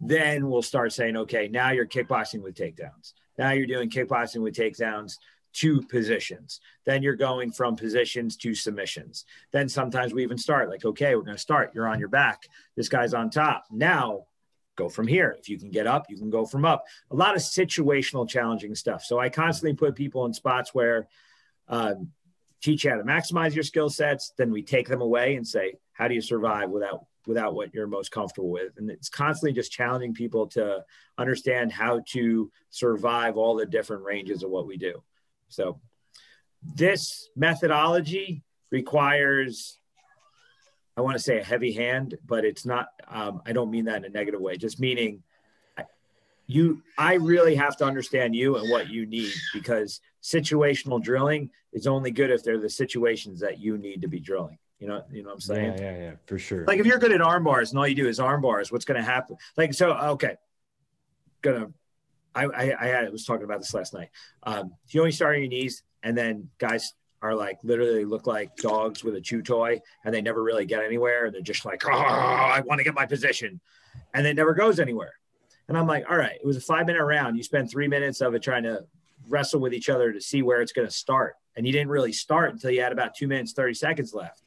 Then we'll start saying, okay, now you're kickboxing with takedowns. Now you're doing kickboxing with takedowns to positions. Then you're going from positions to submissions. Then sometimes we even start like, okay, we're going to start. You're on your back. This guy's on top. Now go from here. If you can get up, you can go from up. A lot of situational challenging stuff. So I constantly put people in spots where um, teach you how to maximize your skill sets. Then we take them away and say, how do you survive without without what you're most comfortable with and it's constantly just challenging people to understand how to survive all the different ranges of what we do so this methodology requires, I want to say a heavy hand, but it's not, um, I don't mean that in a negative way, just meaning you, I really have to understand you and what you need because situational drilling is only good if they're the situations that you need to be drilling. You know, you know what I'm saying? Yeah, yeah, yeah, for sure. Like if you're good at arm bars and all you do is arm bars, what's going to happen? Like, so, okay, gonna I, I, I was talking about this last night. Um, you only start on your knees, and then guys are like literally look like dogs with a chew toy, and they never really get anywhere. And they're just like, oh, I want to get my position, and it never goes anywhere. And I'm like, all right, it was a five minute round. You spend three minutes of it trying to wrestle with each other to see where it's going to start, and you didn't really start until you had about two minutes thirty seconds left.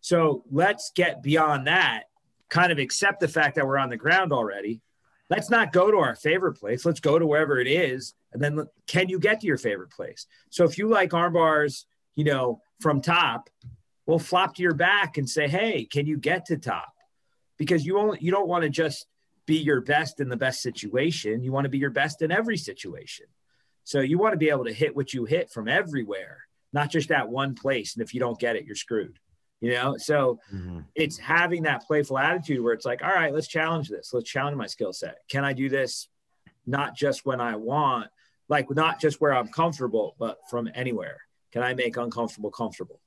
So let's get beyond that. Kind of accept the fact that we're on the ground already let's not go to our favorite place. Let's go to wherever it is. And then can you get to your favorite place? So if you like arm bars, you know, from top, well, flop to your back and say, hey, can you get to top? Because you only you don't want to just be your best in the best situation. You want to be your best in every situation. So you want to be able to hit what you hit from everywhere, not just that one place. And if you don't get it, you're screwed. You know, so mm-hmm. it's having that playful attitude where it's like, all right, let's challenge this. Let's challenge my skill set. Can I do this not just when I want, like not just where I'm comfortable, but from anywhere? Can I make uncomfortable comfortable?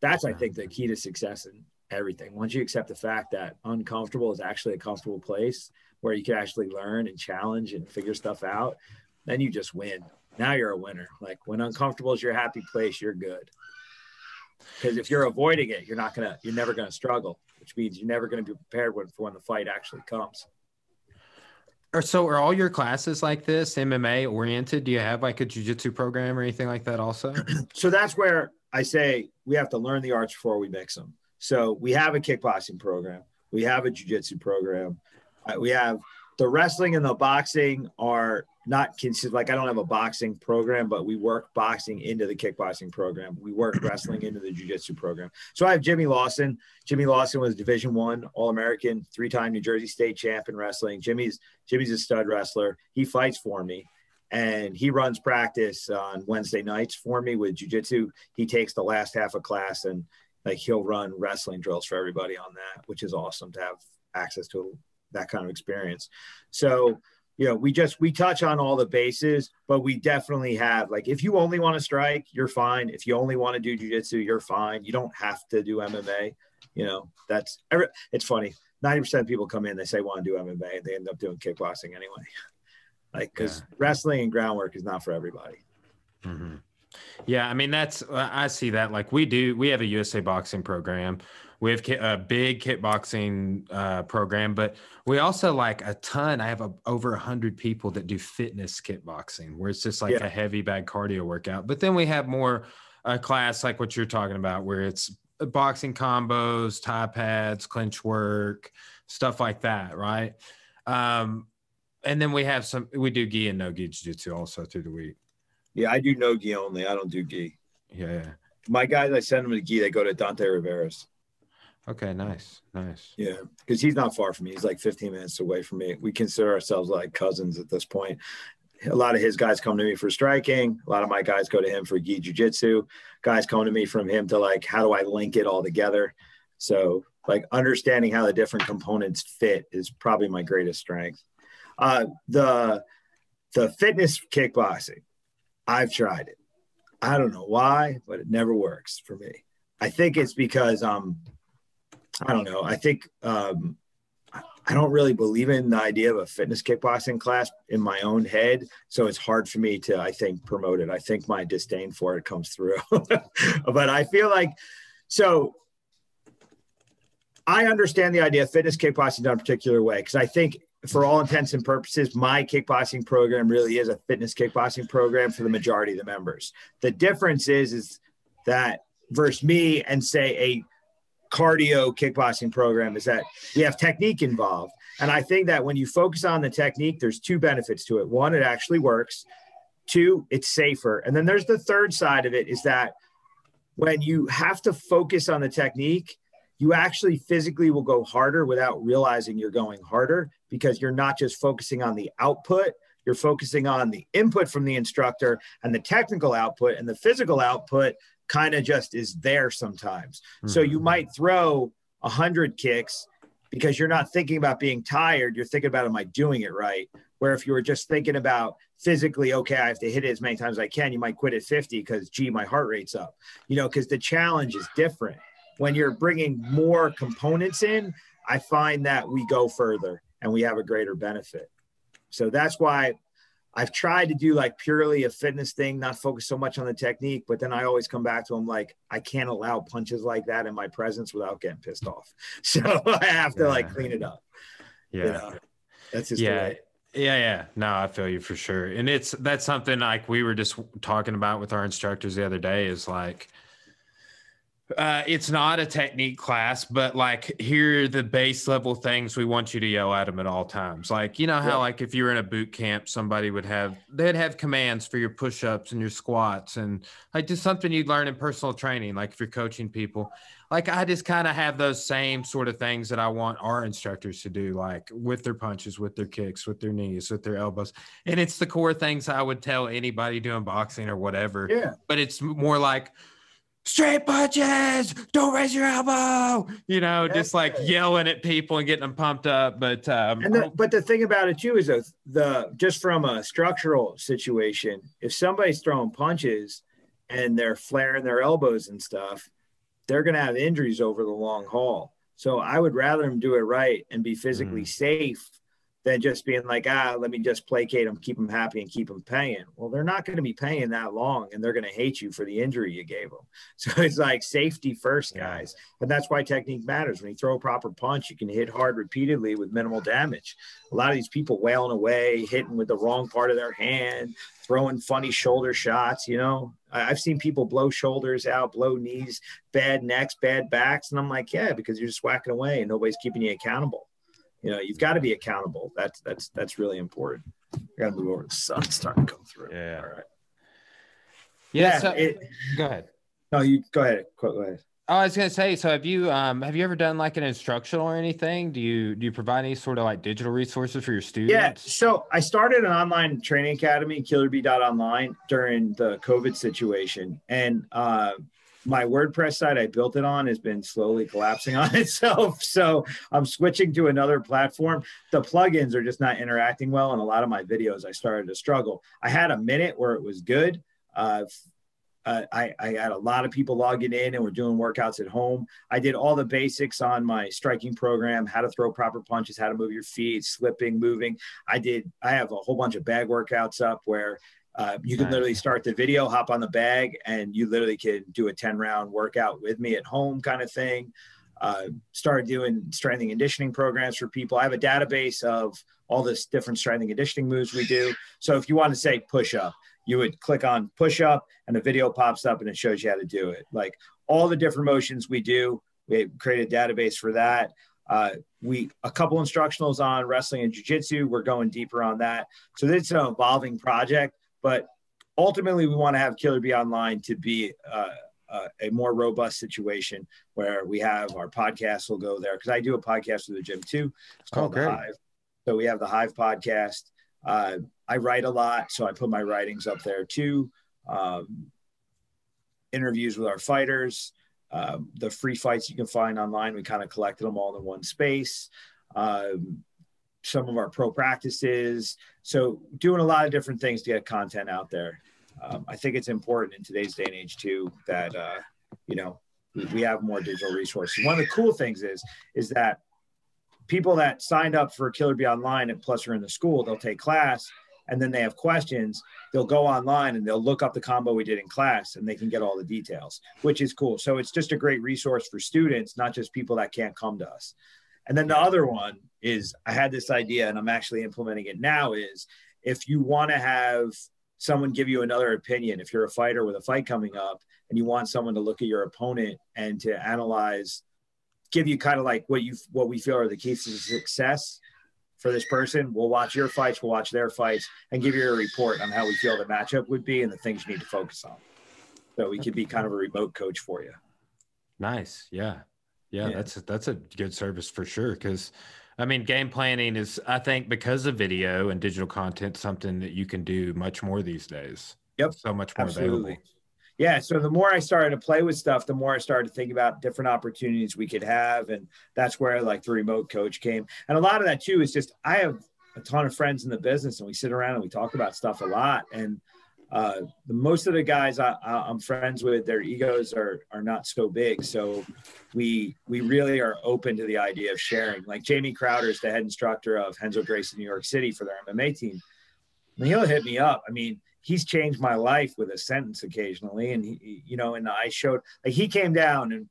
That's, I think, the key to success in everything. Once you accept the fact that uncomfortable is actually a comfortable place where you can actually learn and challenge and figure stuff out, then you just win. Now you're a winner. Like when uncomfortable is your happy place, you're good. Because if you're avoiding it, you're not gonna, you're never gonna struggle, which means you're never gonna be prepared when, for when the fight actually comes. Or so are all your classes like this MMA oriented? Do you have like a jujitsu program or anything like that also? so that's where I say we have to learn the arts before we mix them. So we have a kickboxing program, we have a jujitsu program, uh, we have the wrestling and the boxing are not considered like I don't have a boxing program, but we work boxing into the kickboxing program. We work wrestling into the jiu-jitsu program. So I have Jimmy Lawson. Jimmy Lawson was division one all-American, three-time New Jersey state champ in wrestling. Jimmy's Jimmy's a stud wrestler. He fights for me and he runs practice on Wednesday nights for me with jiu-jitsu. He takes the last half of class and like he'll run wrestling drills for everybody on that, which is awesome to have access to that kind of experience. So you know, we just we touch on all the bases, but we definitely have like if you only want to strike, you're fine. If you only want to do jujitsu, you're fine. You don't have to do MMA. You know, that's it's funny. 90% of people come in, they say want to do MMA, they end up doing kickboxing anyway. like because yeah. wrestling and groundwork is not for everybody. Mm-hmm. Yeah, I mean that's I see that like we do. We have a USA boxing program we have a big kickboxing uh, program, but we also like a ton. I have a, over a hundred people that do fitness kickboxing, where it's just like yeah. a heavy bag cardio workout. But then we have more a class like what you're talking about, where it's boxing combos, Thai pads, clinch work, stuff like that, right? Um, and then we have some. We do gi and no gi jiu-jitsu also through the week. Yeah, I do no gi only. I don't do gi. Yeah. My guys, I send them to gi. They go to Dante Rivera's. Okay, nice, nice. Yeah, because he's not far from me. He's like 15 minutes away from me. We consider ourselves like cousins at this point. A lot of his guys come to me for striking. A lot of my guys go to him for gi jujitsu. Guys come to me from him to like, how do I link it all together? So, like, understanding how the different components fit is probably my greatest strength. Uh, the the fitness kickboxing, I've tried it. I don't know why, but it never works for me. I think it's because um I don't know. I think um, I don't really believe in the idea of a fitness kickboxing class in my own head, so it's hard for me to, I think, promote it. I think my disdain for it comes through, but I feel like so. I understand the idea of fitness kickboxing done a particular way because I think, for all intents and purposes, my kickboxing program really is a fitness kickboxing program for the majority of the members. The difference is, is that versus me and say a cardio kickboxing program is that we have technique involved. And I think that when you focus on the technique, there's two benefits to it. One, it actually works. Two, it's safer. And then there's the third side of it is that when you have to focus on the technique, you actually physically will go harder without realizing you're going harder because you're not just focusing on the output, you're focusing on the input from the instructor and the technical output and the physical output kind of just is there sometimes. Mm-hmm. So you might throw a hundred kicks because you're not thinking about being tired. You're thinking about, am I doing it right? Where if you were just thinking about physically, okay, I have to hit it as many times as I can, you might quit at 50 because, gee, my heart rate's up, you know, because the challenge is different. When you're bringing more components in, I find that we go further and we have a greater benefit. So that's why I've tried to do like purely a fitness thing, not focus so much on the technique, but then I always come back to them like I can't allow punches like that in my presence without getting pissed off. So I have to yeah. like clean it up. Yeah. You know? That's just yeah. Yeah, yeah. No, I feel you for sure. And it's that's something like we were just talking about with our instructors the other day is like Uh, it's not a technique class, but like here are the base level things we want you to yell at them at all times. Like you know how yeah. like if you were in a boot camp, somebody would have they'd have commands for your push ups and your squats and like just something you'd learn in personal training. Like if you're coaching people, like I just kind of have those same sort of things that I want our instructors to do, like with their punches, with their kicks, with their knees, with their elbows, and it's the core things I would tell anybody doing boxing or whatever. Yeah, but it's more like straight punches, don't raise your elbow, you know, That's just like yelling at people and getting them pumped up. But um, and the, but the thing about it too is that the just from a structural situation, if somebody's throwing punches and they're flaring their elbows and stuff, they're going to have injuries over the long haul. So I would rather them do it right and be physically mm. safe than just being like, ah, let me just placate them, keep them happy, and keep them paying. Well, they're not going to be paying that long, and they're going to hate you for the injury you gave them. So it's like safety first, guys, and that's why technique matters. When you throw a proper punch, you can hit hard repeatedly with minimal damage. A lot of these people wailing away, hitting with the wrong part of their hand, throwing funny shoulder shots. You know, I've seen people blow shoulders out, blow knees, bad necks, bad backs, and I'm like, yeah, because you're just whacking away and nobody's keeping you accountable you know you've got to be accountable that's that's that's really important i gotta move over the sun's starting to come through yeah all right yeah, yeah so, it, go ahead no you go ahead go ahead Oh, I was gonna say. So, have you um have you ever done like an instructional or anything? Do you do you provide any sort of like digital resources for your students? Yeah. So, I started an online training academy, KillerBee.online, during the COVID situation, and uh, my WordPress site I built it on has been slowly collapsing on itself. So I'm switching to another platform. The plugins are just not interacting well. And a lot of my videos, I started to struggle. I had a minute where it was good. Uh, uh, I, I, had a lot of people logging in and we're doing workouts at home. I did all the basics on my striking program, how to throw proper punches, how to move your feet, slipping, moving. I did, I have a whole bunch of bag workouts up where uh, you can literally start the video, hop on the bag, and you literally can do a 10 round workout with me at home kind of thing. Uh, started doing strength and conditioning programs for people. I have a database of all this different strength and conditioning moves we do. So if you want to say push up, you would click on push up and the video pops up and it shows you how to do it. Like all the different motions we do, we create a database for that. Uh, we a couple instructionals on wrestling and jiu-jitsu. We're going deeper on that. So it's an evolving project. But ultimately, we want to have Killer B Online to be uh, uh, a more robust situation where we have our podcast will go there because I do a podcast with the gym too. It's called oh, the Hive. So we have the Hive podcast. Uh, I write a lot, so I put my writings up there too. Um, interviews with our fighters, um, the free fights you can find online. We kind of collected them all in one space. Um, some of our pro practices. So doing a lot of different things to get content out there. Um, I think it's important in today's day and age too that uh, you know we have more digital resources. One of the cool things is is that people that signed up for Killer B Online and plus are in the school, they'll take class and then they have questions. They'll go online and they'll look up the combo we did in class and they can get all the details, which is cool. So it's just a great resource for students, not just people that can't come to us. And then the other one is I had this idea and I'm actually implementing it now is if you want to have someone give you another opinion, if you're a fighter with a fight coming up and you want someone to look at your opponent and to analyze, give you kind of like what you what we feel are the keys to success for this person. We'll watch your fights, we'll watch their fights, and give you a report on how we feel the matchup would be and the things you need to focus on. So we could be kind of a remote coach for you. Nice. Yeah. Yeah, yeah. that's that's a good service for sure. Because I mean, game planning is, I think, because of video and digital content, something that you can do much more these days. Yep. So much more Absolutely. available. Yeah. So the more I started to play with stuff, the more I started to think about different opportunities we could have. And that's where like the remote coach came. And a lot of that too is just I have a ton of friends in the business and we sit around and we talk about stuff a lot. And uh, most of the guys I, am friends with, their egos are are not so big. So we we really are open to the idea of sharing. Like Jamie Crowder is the head instructor of Renzo Gracie in New York City for their MMA team. And he'll hit me up. I mean, he's changed my life with a sentence occasionally. And he, you know, and I showed like he came down and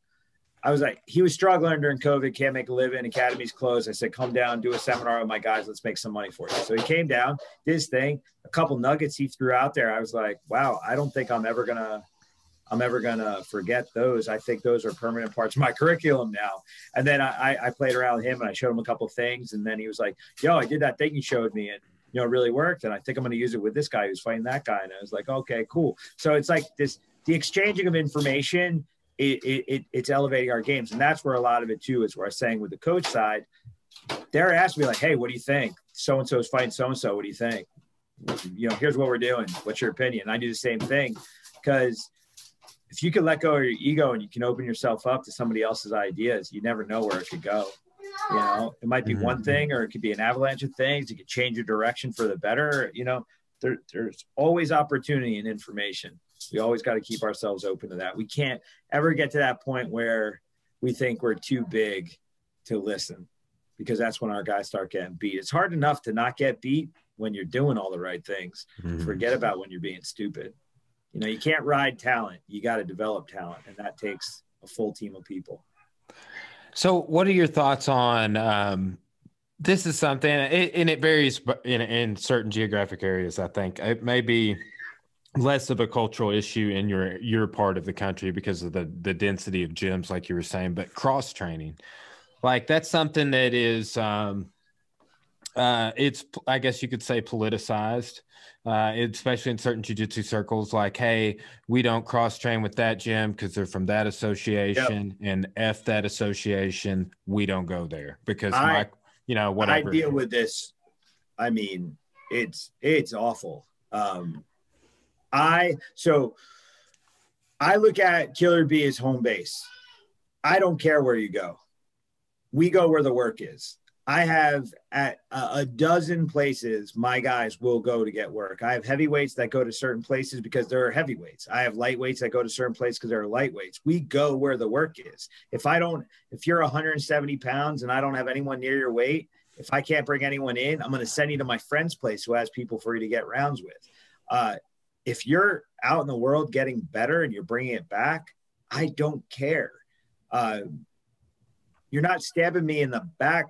I was like, he was struggling during COVID, can't make a living, academy's closed. I said, come down, do a seminar with my guys, let's make some money for you. So he came down, did his thing, a couple nuggets he threw out there. I was like, wow, I don't think I'm ever gonna I'm ever gonna forget those. I think those are permanent parts of my curriculum now. And then I, I played around with him and I showed him a couple things, and then he was like, "Yo, I did that thing you showed me, and you know, it really worked. And I think I'm gonna use it with this guy who's fighting that guy." And I was like, "Okay, cool." So it's like this the exchanging of information. It, it, it's elevating our games, and that's where a lot of it too is. Where I was saying with the coach side, they're asking me like, "Hey, what do you think? So and so is fighting so and so. What do you think? You know, here's what we're doing. What's your opinion?" I do the same thing because if you can let go of your ego and you can open yourself up to somebody else's ideas, you never know where it could go. You know, it might be mm-hmm. one thing or it could be an avalanche of things. It could change your direction for the better. You know, there, there's always opportunity and information. We always got to keep ourselves open to that. We can't ever get to that point where we think we're too big to listen because that's when our guys start getting beat. It's hard enough to not get beat when you're doing all the right things. Mm-hmm. Forget about when you're being stupid you know you can't ride talent you got to develop talent and that takes a full team of people so what are your thoughts on um, this is something and it varies in, in certain geographic areas i think it may be less of a cultural issue in your your part of the country because of the the density of gyms like you were saying but cross training like that's something that is um uh it's i guess you could say politicized uh, especially in certain jiu-jitsu circles like hey we don't cross train with that gym because they're from that association yep. and f that association we don't go there because I, my you know whatever i deal with this i mean it's it's awful. Um i so i look at killer b as home base. I don't care where you go. We go where the work is I have at a dozen places my guys will go to get work. I have heavyweights that go to certain places because there are heavyweights. I have lightweights that go to certain places because there are lightweights. We go where the work is. If I don't, if you're 170 pounds and I don't have anyone near your weight, if I can't bring anyone in, I'm going to send you to my friend's place who has people for you to get rounds with. Uh, if you're out in the world getting better and you're bringing it back, I don't care. Uh, you're not stabbing me in the back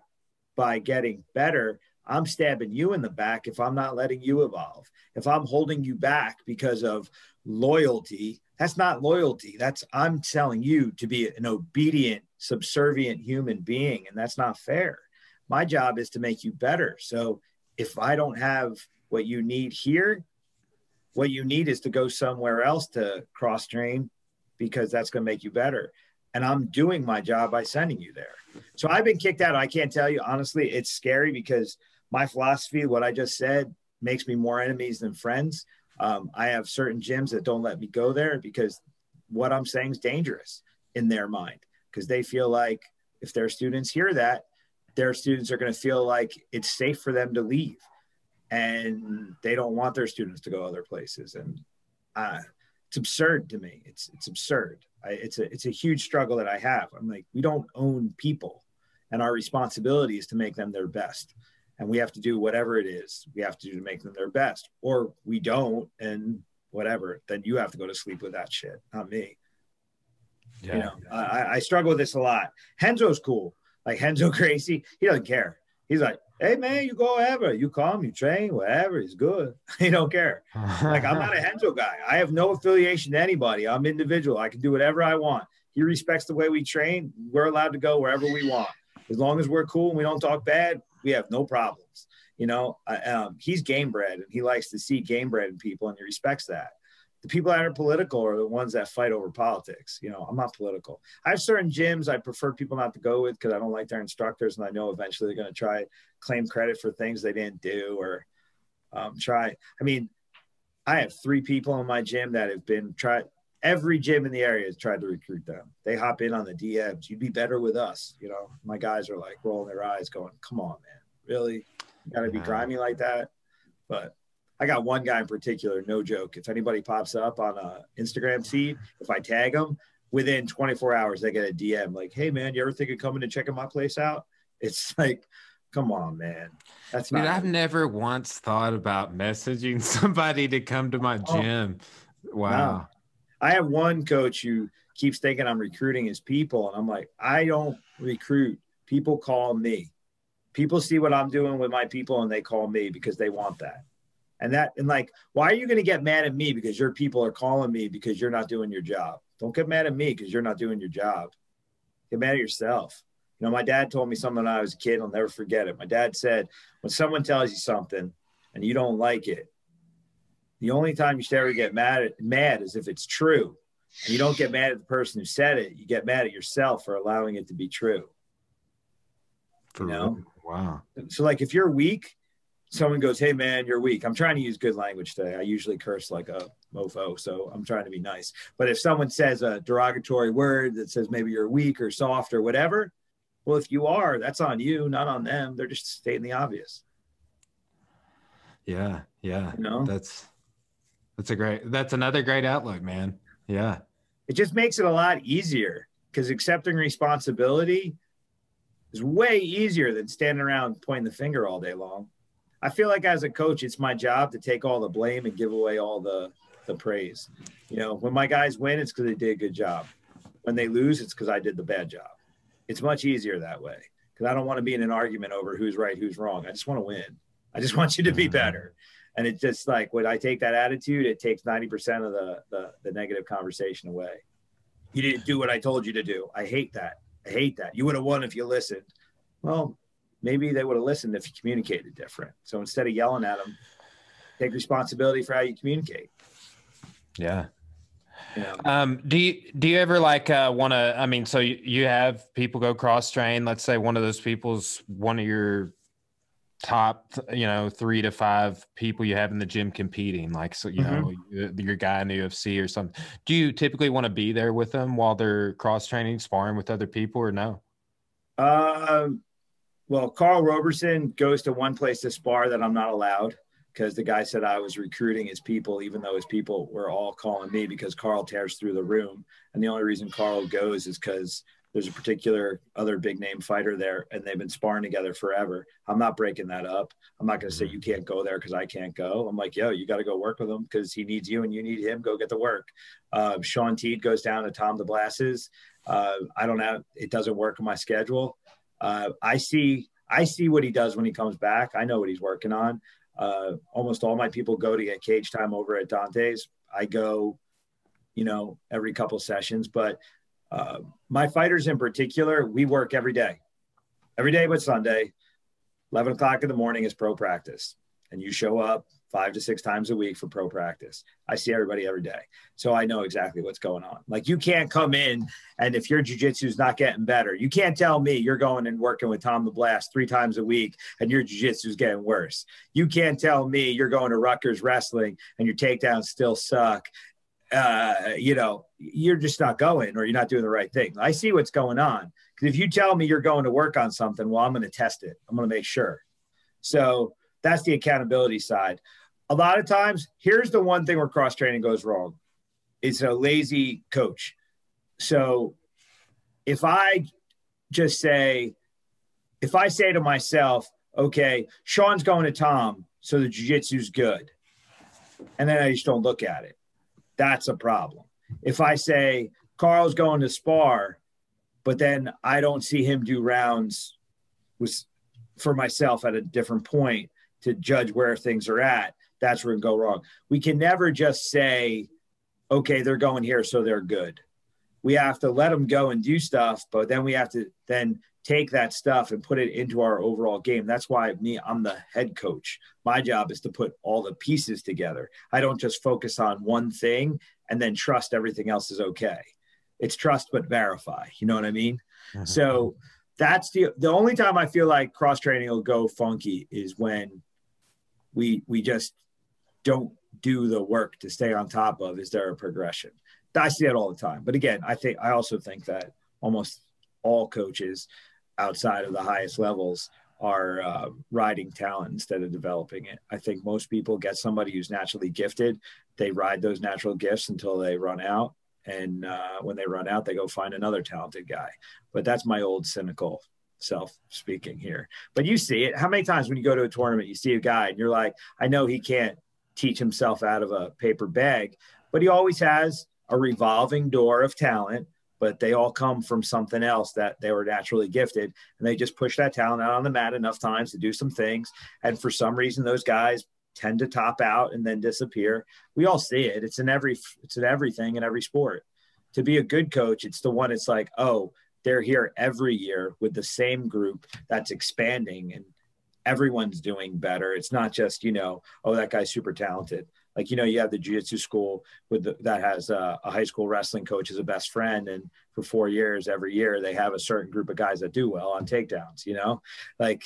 by getting better, I'm stabbing you in the back if I'm not letting you evolve. If I'm holding you back because of loyalty, that's not loyalty. That's I'm telling you to be an obedient, subservient human being, and that's not fair. My job is to make you better. So if I don't have what you need here, what you need is to go somewhere else to cross train because that's going to make you better and I'm doing my job by sending you there. So I've been kicked out. I can't tell you honestly, it's scary because my philosophy, what I just said, makes me more enemies than friends. Um, I have certain gyms that don't let me go there because what I'm saying is dangerous in their mind because they feel like if their students hear that, their students are going to feel like it's safe for them to leave and they don't want their students to go other places. And uh, it's absurd to me. It's, it's absurd. I, it's a it's a huge struggle that I have. I'm like, we don't own people, and our responsibility is to make them their best, and we have to do whatever it is we have to do to make them their best, or we don't, and whatever. Then you have to go to sleep with that shit, not me. Yeah. You know, I, I struggle with this a lot. Renzo's cool. Like Renzo Gracie, he doesn't care. He's like, hey man, you go wherever. You come, you train, whatever. He's good. he don't care. like I'm not a Renzo guy. I have no affiliation to anybody. I'm individual. I can do whatever I want. He respects the way we train. We're allowed to go wherever we want. As long as we're cool and we don't talk bad, we have no problems. You know, um, he's game bred and he likes to see game bred in people and he respects that the people that are political are the ones that fight over politics. You know, I'm not political. I have certain gyms I prefer people not to go with because I don't like their instructors, and I know eventually they're going to try claim credit for things they didn't do or um, try. I mean, I have three people in my gym that have been tried. Every gym in the area has tried to recruit them. They hop in on the DMs. You'd be better with us. You know, my guys are like rolling their eyes, going, "Come on, man, really? You got to be grimy like that?" But I got one guy in particular, no joke. If anybody pops up on a Instagram feed, if I tag them, within 24 hours they get a DM like, "Hey man, you ever think of coming and checking my place out?" It's like, come on, man. That's Dude, I've never once thought about messaging somebody to come to my oh. gym. Wow. No. I have one coach who keeps thinking I'm recruiting his people, and I'm like, I don't recruit. People call me. People see what I'm doing with my people, and they call me because they want that And that, and like, why are you going to get mad at me because your people are calling me because you're not doing your job? Don't get mad at me because you're not doing your job. Get mad at yourself. You know, my dad told me something when I was a kid. I'll never forget it. My dad said, when someone tells you something and you don't like it, the only time you should ever get mad at, mad is if it's true. And you don't get mad at the person who said it. You get mad at yourself for allowing it to be true. For you know? Wow. So like if you're weak, someone goes, Hey man, you're weak. I'm trying to use good language today. I usually curse like a mofo. So I'm trying to be nice. But if someone says a derogatory word that says maybe you're weak or soft or whatever, well, if you are, that's on you, not on them. They're just stating the obvious. Yeah. Yeah. You know, that's, that's a great, that's another great outlook, man. Yeah. It just makes it a lot easier because accepting responsibility is way easier than standing around pointing the finger all day long. I feel like as a coach, it's my job to take all the blame and give away all the the praise. You know, when my guys win, it's because they did a good job. When they lose, it's because I did the bad job. It's much easier that way because I don't want to be in an argument over who's right, who's wrong. I just want to win. I just want you to be mm-hmm. better. And it's just like when I take that attitude, it takes 90% of the, the, the negative conversation away. You didn't do what I told you to do. I hate that. I hate that. You would have won if you listened. Well, maybe they would have listened if you communicated different. So instead of yelling at them, take responsibility for how you communicate. Yeah. Yeah. Um, do you do you ever like uh, want to? I mean, so you, you have people go cross train. Let's say one of those people's one of your top, you know, three to five people you have in the gym competing. Like, so you mm-hmm. know, your guy in the UFC or something. Do you typically want to be there with them while they're cross training, sparring with other people, or no? Um, well, Karl Roberson goes to one place to spar that I'm not allowed because the guy said I was recruiting his people, even though his people were all calling me because Karl tears through the room. And the only reason Karl goes is because there's a particular other big name fighter there and they've been sparring together forever. I'm not breaking that up. I'm not going to say mm-hmm. you can't go there because I can't go. I'm like, yo, you got to go work with him because he needs you and you need him. Go get the work. Uh, Shaun Teed goes down to Tom DeBlass's. Uh, I don't have, it doesn't work in my schedule. Uh, I see I see what he does when he comes back. I know what he's working on. Uh, almost all my people go to get cage time over at Dante's. I go, you know, every couple sessions, but uh, my fighters in particular, we work every day, every day but Sunday. 11 o'clock in the morning is pro practice, and you show up five to six times a week for pro practice. I see everybody every day. So I know exactly what's going on. Like you can't come in and if your jujitsu is not getting better, you can't tell me you're going and working with Tom DeBlass three times a week and your jujitsu is getting worse. You can't tell me you're going to Rutgers wrestling and your takedowns still suck. Uh, you know, you're just not going or you're not doing the right thing. I see what's going on. Because if you tell me you're going to work on something, well, I'm going to test it. I'm going to make sure. So that's the accountability side. A lot of times, here's the one thing where cross training goes wrong it's a lazy coach. So if I just say, if I say to myself, okay, Sean's going to Tom, so the jiu-jitsu's good. And then I just don't look at it. That's a problem. If I say Karl's going to spar, but then I don't see him do rounds with for myself at a different point, to judge where things are at, that's where it go wrong. We can never just say, okay, they're going here, so they're good. We have to let them go and do stuff, but then we have to then take that stuff and put it into our overall game. That's why me, I'm the head coach. My job is to put all the pieces together. I don't just focus on one thing and then trust everything else is okay. It's trust but verify. You know what I mean? Mm-hmm. So that's the the only time I feel like cross training will go funky is when we we just don't do the work to stay on top of is there a progression? I see that all the time. But again i think i also think that almost all coaches outside of the highest levels are uh, riding talent instead of developing it. I think most people get somebody who's naturally gifted they ride those natural gifts until they run out. And uh, when they run out they go find another talented guy. But that's my old cynical self speaking here. But you see it. How many times when you go to a tournament, you see a guy and you're like, I know he can't teach himself out of a paper bag, but he always has a revolving door of talent. But they all come from something else that they were naturally gifted, and they just push that talent out on the mat enough times to do some things. And for some reason, those guys tend to top out and then disappear. We all see it. It's in every it's in everything in every sport. To be a good coach, it's the one it's like, oh, they're here every year with the same group that's expanding and everyone's doing better. It's not just, you know, oh, that guy's super talented. Like, you know, you have the jiu-jitsu school with the, that has a, a high school wrestling coach as a best friend. And for four years, every year, they have a certain group of guys that do well on takedowns, you know, like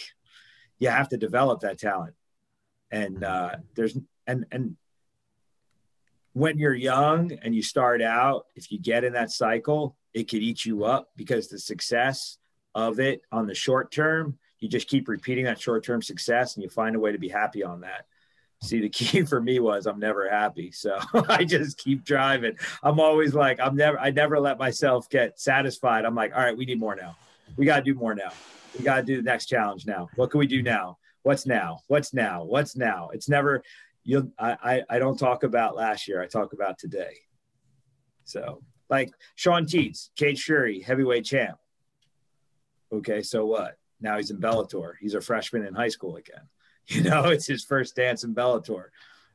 you have to develop that talent. And uh, there's, and, and when you're young and you start out, if you get in that cycle, it could eat you up because the success of it on the short term, you just keep repeating that short term success and you find a way to be happy on that. See, the key for me was I'm never happy. So I just keep driving. I'm always like, I'm never, I never let myself get satisfied. I'm like, all right, we need more now. We got to do more now. We got to do the next challenge now. What can we do now? What's now? What's now? What's now? It's never, you I, I, I don't talk about last year. I talk about today. So like Sean Teed, Cage Fury, heavyweight champ. Okay, so what? Now he's in Bellator. He's a freshman in high school again. You know, it's his first dance in Bellator.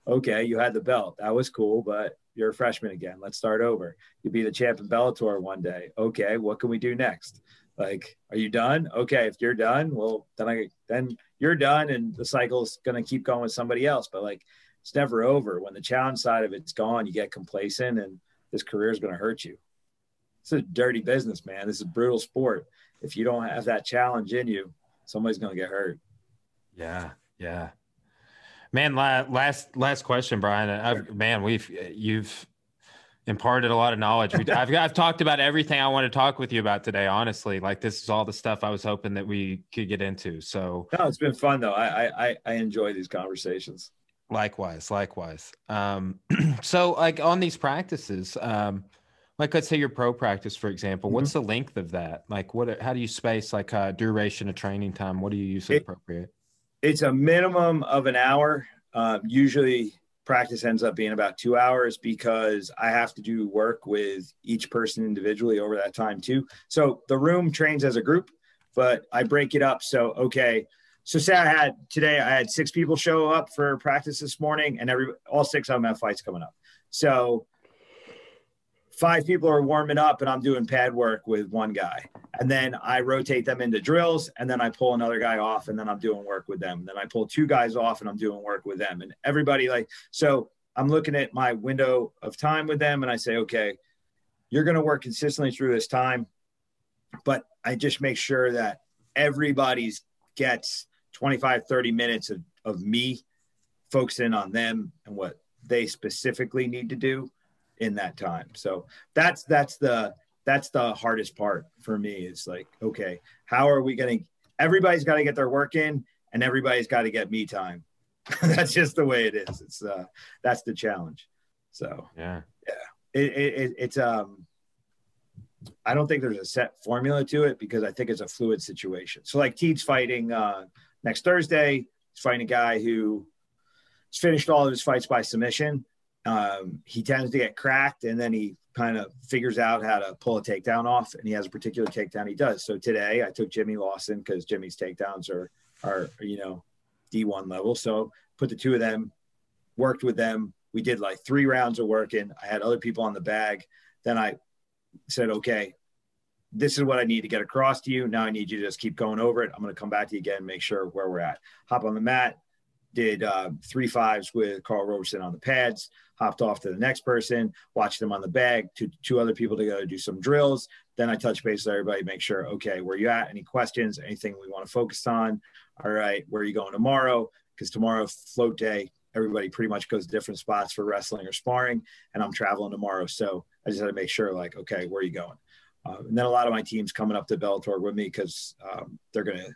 Okay, you had the belt. That was cool, but you're a freshman again. Let's start over. You'll be the champ in Bellator one day. Okay, what can we do next? Like, are you done? Okay, if you're done, well, then I then you're done, and the cycle's gonna keep going with somebody else. But like, it's never over. When the challenge side of it's gone, you get complacent, and this career is gonna hurt you. It's a dirty business, man. This is brutal sport. If you don't have that challenge in you, somebody's gonna get hurt. Yeah, yeah. Man, last last question, Brian. I've, man, we've you've imparted a lot of knowledge. I've I've talked about everything I want to talk with you about today. Honestly, like this is all the stuff I was hoping that we could get into. So no, it's been fun though. I I I enjoy these conversations. Likewise, likewise. Um, so like on these practices, um, like let's say your pro practice, for example, what's mm-hmm. the length of that? Like what? How do you space like uh, duration of training time? What do you use as appropriate? It's a minimum of an hour. Uh, usually practice ends up being about two hours because I have to do work with each person individually over that time too. So the room trains as a group, but I break it up. So, okay. So say I had today, I had six people show up for practice this morning and every, all six of them have fights coming up. So five people are warming up and I'm doing pad work with one guy. And then I rotate them into drills and then I pull another guy off and then I'm doing work with them. And then I pull two guys off and I'm doing work with them. And everybody like, so I'm looking at my window of time with them and I say, okay, you're going to work consistently through this time. But I just make sure that everybody's gets 25, 30 minutes of, of me focusing on them and what they specifically need to do in that time. So that's that's the that's the hardest part for me. It's like, okay, how are we going to? Everybody's got to get their work in, and everybody's got to get me time. that's just the way it is. It's uh, that's the challenge. So yeah, yeah, it, it, it's um. I don't think there's a set formula to it because I think it's a fluid situation. So like Teed's fighting uh, next Thursday. He's fighting a guy who has finished all of his fights by submission. Um, he tends to get cracked and then he kind of figures out how to pull a takedown off and he has a particular takedown he does. So today i took jimmy lawson because jimmy's takedowns are are you know d1 level. So put the two of them worked with them. We did like three rounds of working. I had other people on the bag. Then i said okay this is what i need to get across to you now i need you to just keep going over it i'm going to come back to you again make sure where we're at hop on the mat did uh, three fives with Karl Roberson on the pads, hopped off to the next person, watched them on the bag, two, two other people to go do some drills. Then I touch base with everybody, make sure, okay, where you at? Any questions? Anything we want to focus on? All right, where are you going tomorrow? Because tomorrow, float day, everybody pretty much goes to different spots for wrestling or sparring, and I'm traveling tomorrow. So I just had to make sure, like, okay, where are you going? Uh, and then a lot of my teams coming up to Bellator with me because um, they're going to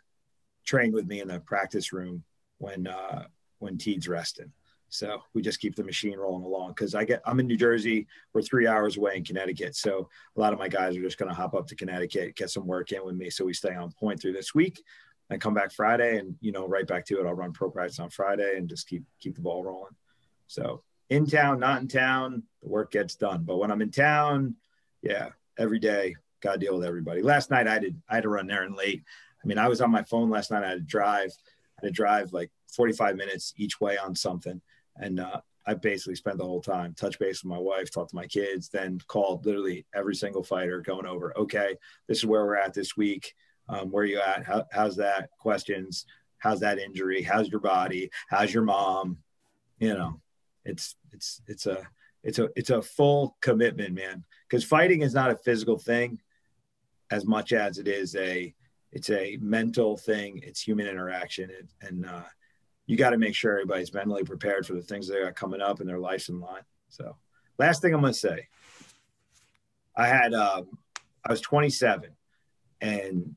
train with me in the practice room when uh, when Teed's resting. So we just keep the machine rolling along because I get I'm in New Jersey. We're three hours away in Connecticut, so a lot of my guys are just going to hop up to Connecticut, get some work in with me, so we stay on point through this week. I come back Friday, and you know, right back to it. I'll run pro practice on Friday and just keep keep the ball rolling. So in town, not in town, the work gets done. But when I'm in town, yeah, every day, got to deal with everybody. Last night I did I had to run there and late. I mean, I was on my phone last night. I had to drive I had to drive like 45 minutes each way on something. And uh, I basically spent the whole time touch base with my wife, talk to my kids, then called literally every single fighter going over, okay, this is where we're at this week. Um, where you at? How, how's that? Questions. How's that injury? How's your body? How's your mom? You know, it's, it's, it's a, it's a, it's a full commitment, man. Cause fighting is not a physical thing as much as it is a, it's a mental thing. It's human interaction. And, and uh, you got to make sure everybody's mentally prepared for the things that are coming up in their lives in line. So, last thing I'm to say, I had um, I was 27, and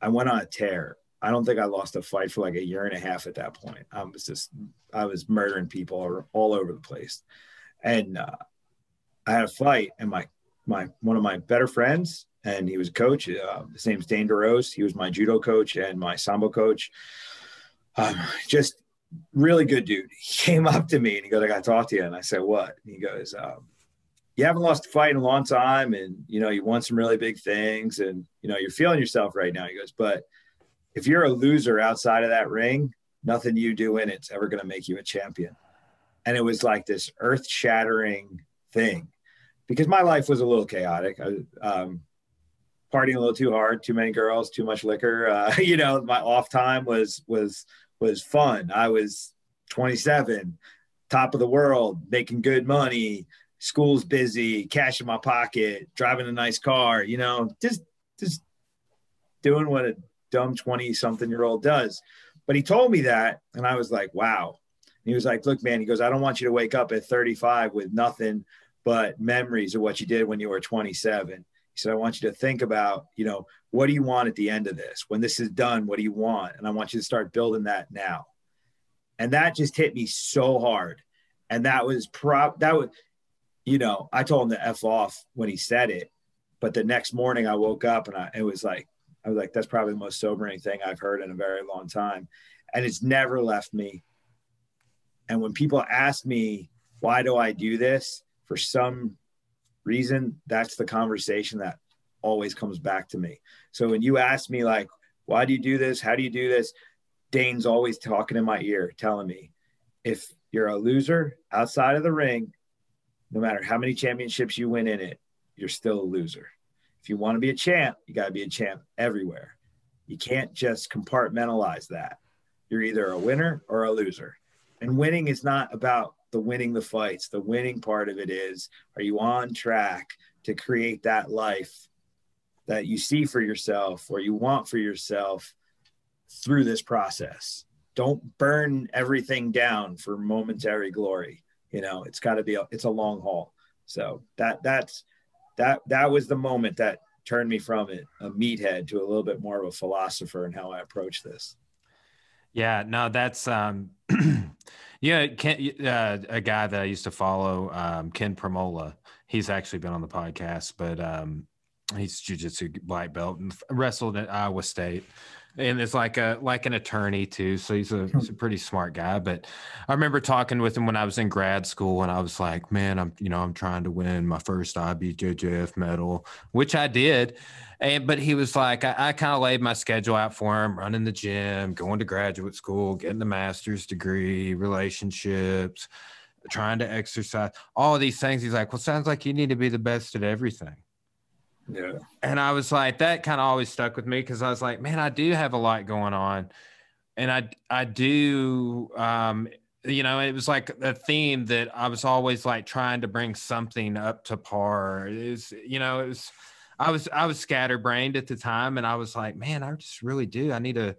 I went on a tear. I don't think I lost a fight for like a year and a half at that point. I was just I was murdering people all over the place, and uh, I had a fight, and my my one of my better friends, and he was a coach. Uh, his name's Dane DeRose. He was my judo coach and my sambo coach. Um, just really good dude. He came up to me and he goes, I got to talk to you. And I said, What? And he goes, um, You haven't lost a fight in a long time. And, you know, you won some really big things and, you know, you're feeling yourself right now. He goes, But if you're a loser outside of that ring, nothing you do in it's ever going to make you a champion. And it was like this earth shattering thing because my life was a little chaotic. I, um, partying a little too hard, too many girls, too much liquor. Uh, you know, my off time was was was fun. I was 27, top of the world, making good money, school's busy, cash in my pocket, driving a nice car, you know, just just doing what a dumb 20 something year old does. But he told me that and I was like, wow. He was like, look, man, he goes, I don't want you to wake up at 35 with nothing but memories of what you did when you were 27 He said, I want you to think about, you know, what do you want at the end of this? When this is done, what do you want? And I want you to start building that now. And that just hit me so hard. And that was prop that was, you know, I told him to F off when he said it. But the next morning I woke up and I it was like, I was like, that's probably the most sobering thing I've heard in a very long time. And it's never left me. And when people ask me, why do I do this? For some reason, that's the conversation that always comes back to me. So when you ask me, like, why do you do this? How do you do this? Dane's always talking in my ear, telling me, if you're a loser outside of the ring, no matter how many championships you win in it, you're still a loser. If you want to be a champ, you got to be a champ everywhere. You can't just compartmentalize that. You're either a winner or a loser. And winning is not about the winning the fights. The winning part of it is are you on track to create that life that you see for yourself or you want for yourself through this process? Don't burn everything down for momentary glory. You know, it's got to be a, it's a long haul. So that that's that that was the moment that turned me from it a meathead to a little bit more of a philosopher in how I approach this. Yeah, no, that's um Yeah, Ken, uh, a guy that I used to follow, um, Ken Primola. He's actually been on the podcast, but um, he's jujitsu black belt and wrestled at Iowa State, and it's like a like an attorney too. So he's a, he's hmm. a pretty smart guy. But I remember talking with him when I was in grad school, and I was like, man, I'm you know I'm trying to win my first IBJJF medal, which I did. And but he was like, I, I kind of laid my schedule out for him, running the gym, going to graduate school, getting a master's degree, relationships, trying to exercise, all these things. He's like, Well, sounds like you need to be the best at everything. Yeah. And I was like, that kind of always stuck with me because I was like, man, I do have a lot going on. And I I do um you know, it was like a theme that I was always like trying to bring something up to par. Is you know, it was I was I was scatterbrained at the time, and I was like, man, I just really do. I need to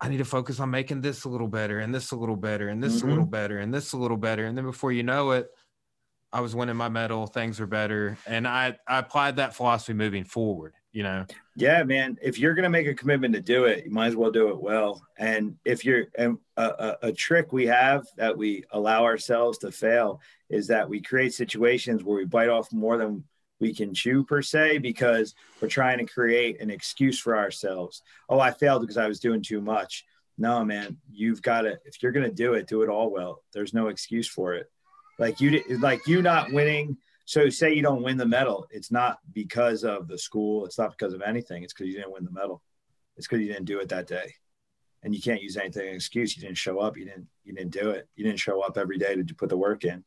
I need to focus on making this a little better, and this a little better, and this mm-hmm. a little better, and this a little better, and then before you know it, I was winning my medal. Things were better, and I I applied that philosophy moving forward. You know. Yeah, man. If you're gonna make a commitment to do it, you might as well do it well. And if you're and a, a, a trick we have that we allow ourselves to fail is that we create situations where we bite off more than we can chew per se because we're trying to create an excuse for ourselves. Oh, I failed because I was doing too much. No, man, you've got to, if you're going to do it, do it all well. There's no excuse for it. Like you, like you not winning. So say you don't win the medal. It's not because of the school. It's not because of anything. It's because you didn't win the medal. It's because you didn't do it that day. and you can't use anything an excuse. You didn't show up. You didn't, you didn't do it. You didn't show up every day to put the work in.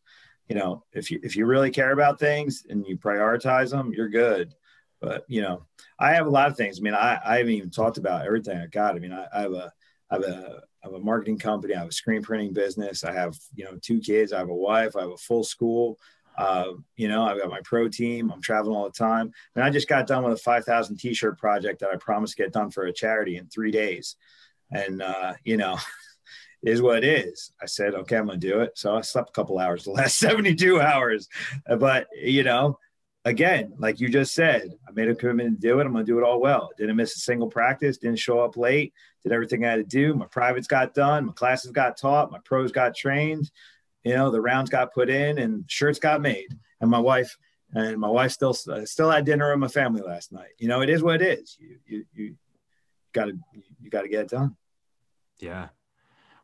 You know, if you, if you really care about things and you prioritize them, you're good. But, you know, I have a lot of things. I mean, I, I haven't even talked about everything I got. I mean, I, I have a, I have a, I have a marketing company. I have a screen printing business. I have, you know, two kids. I have a wife. I have a full school. Uh, you know, I've got my pro team. I'm traveling all the time. And I just got done with a 5,000 t-shirt project that I promised to get done for a charity in three days. And, uh, you know, is what it is. I said, okay, I'm going to do it. So I slept a couple hours, the last 72 hours. But, you know, again, like you just said, I made a commitment to do it. I'm going to do it all well. Didn't miss a single practice, didn't show up late, did everything I had to do. My privates got done, my classes got taught, my pros got trained, you know, the rounds got put in and shirts got made. And my wife, and my wife still uh, still had dinner with my family last night. You know, it is what it is. You you you got to you got to get it done. Yeah.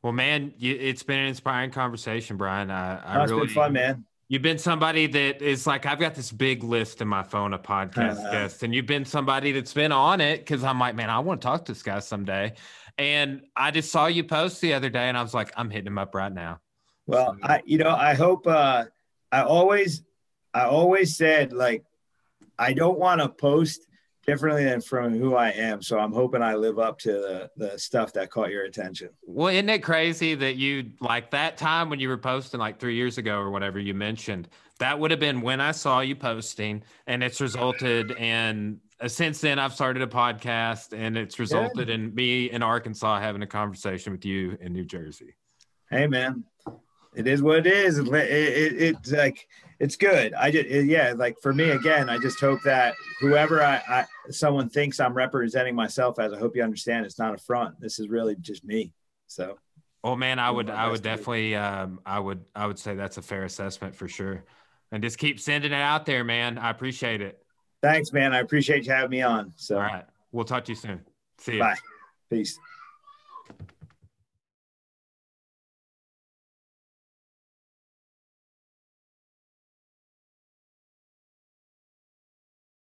Well, man, you, it's been an inspiring conversation, Brian. I, I really, been fun, man. You've been somebody that is like I've got this big list in my phone of podcast uh, guests, and you've been somebody that's been on it because I'm like, man, I want to talk to this guy someday. And I just saw you post the other day, and I was like, I'm hitting him up right now. Well, I you know I hope uh, I always I always said like I don't want to post differently than from who I am. So I'm hoping I live up to the, the stuff that caught your attention. Well, isn't it crazy that you like that time when you were posting like three years ago or whatever you mentioned? That would have been when I saw you posting, and it's resulted in. Uh, since then, I've started a podcast, and it's resulted in me in Arkansas having a conversation with you in New Jersey. Hey, man, it is what it is. It, it, it's like it's good. I just yeah, like for me again, I just hope that whoever I, I someone thinks I'm representing myself as, I hope you understand it's not a front. This is really just me. So. Oh man, I would I would definitely um, I would I would say that's a fair assessment for sure. And just keep sending it out there, man. I appreciate it. Thanks, man. I appreciate you having me on. So all right. We'll talk to you soon. See you. Bye. Peace.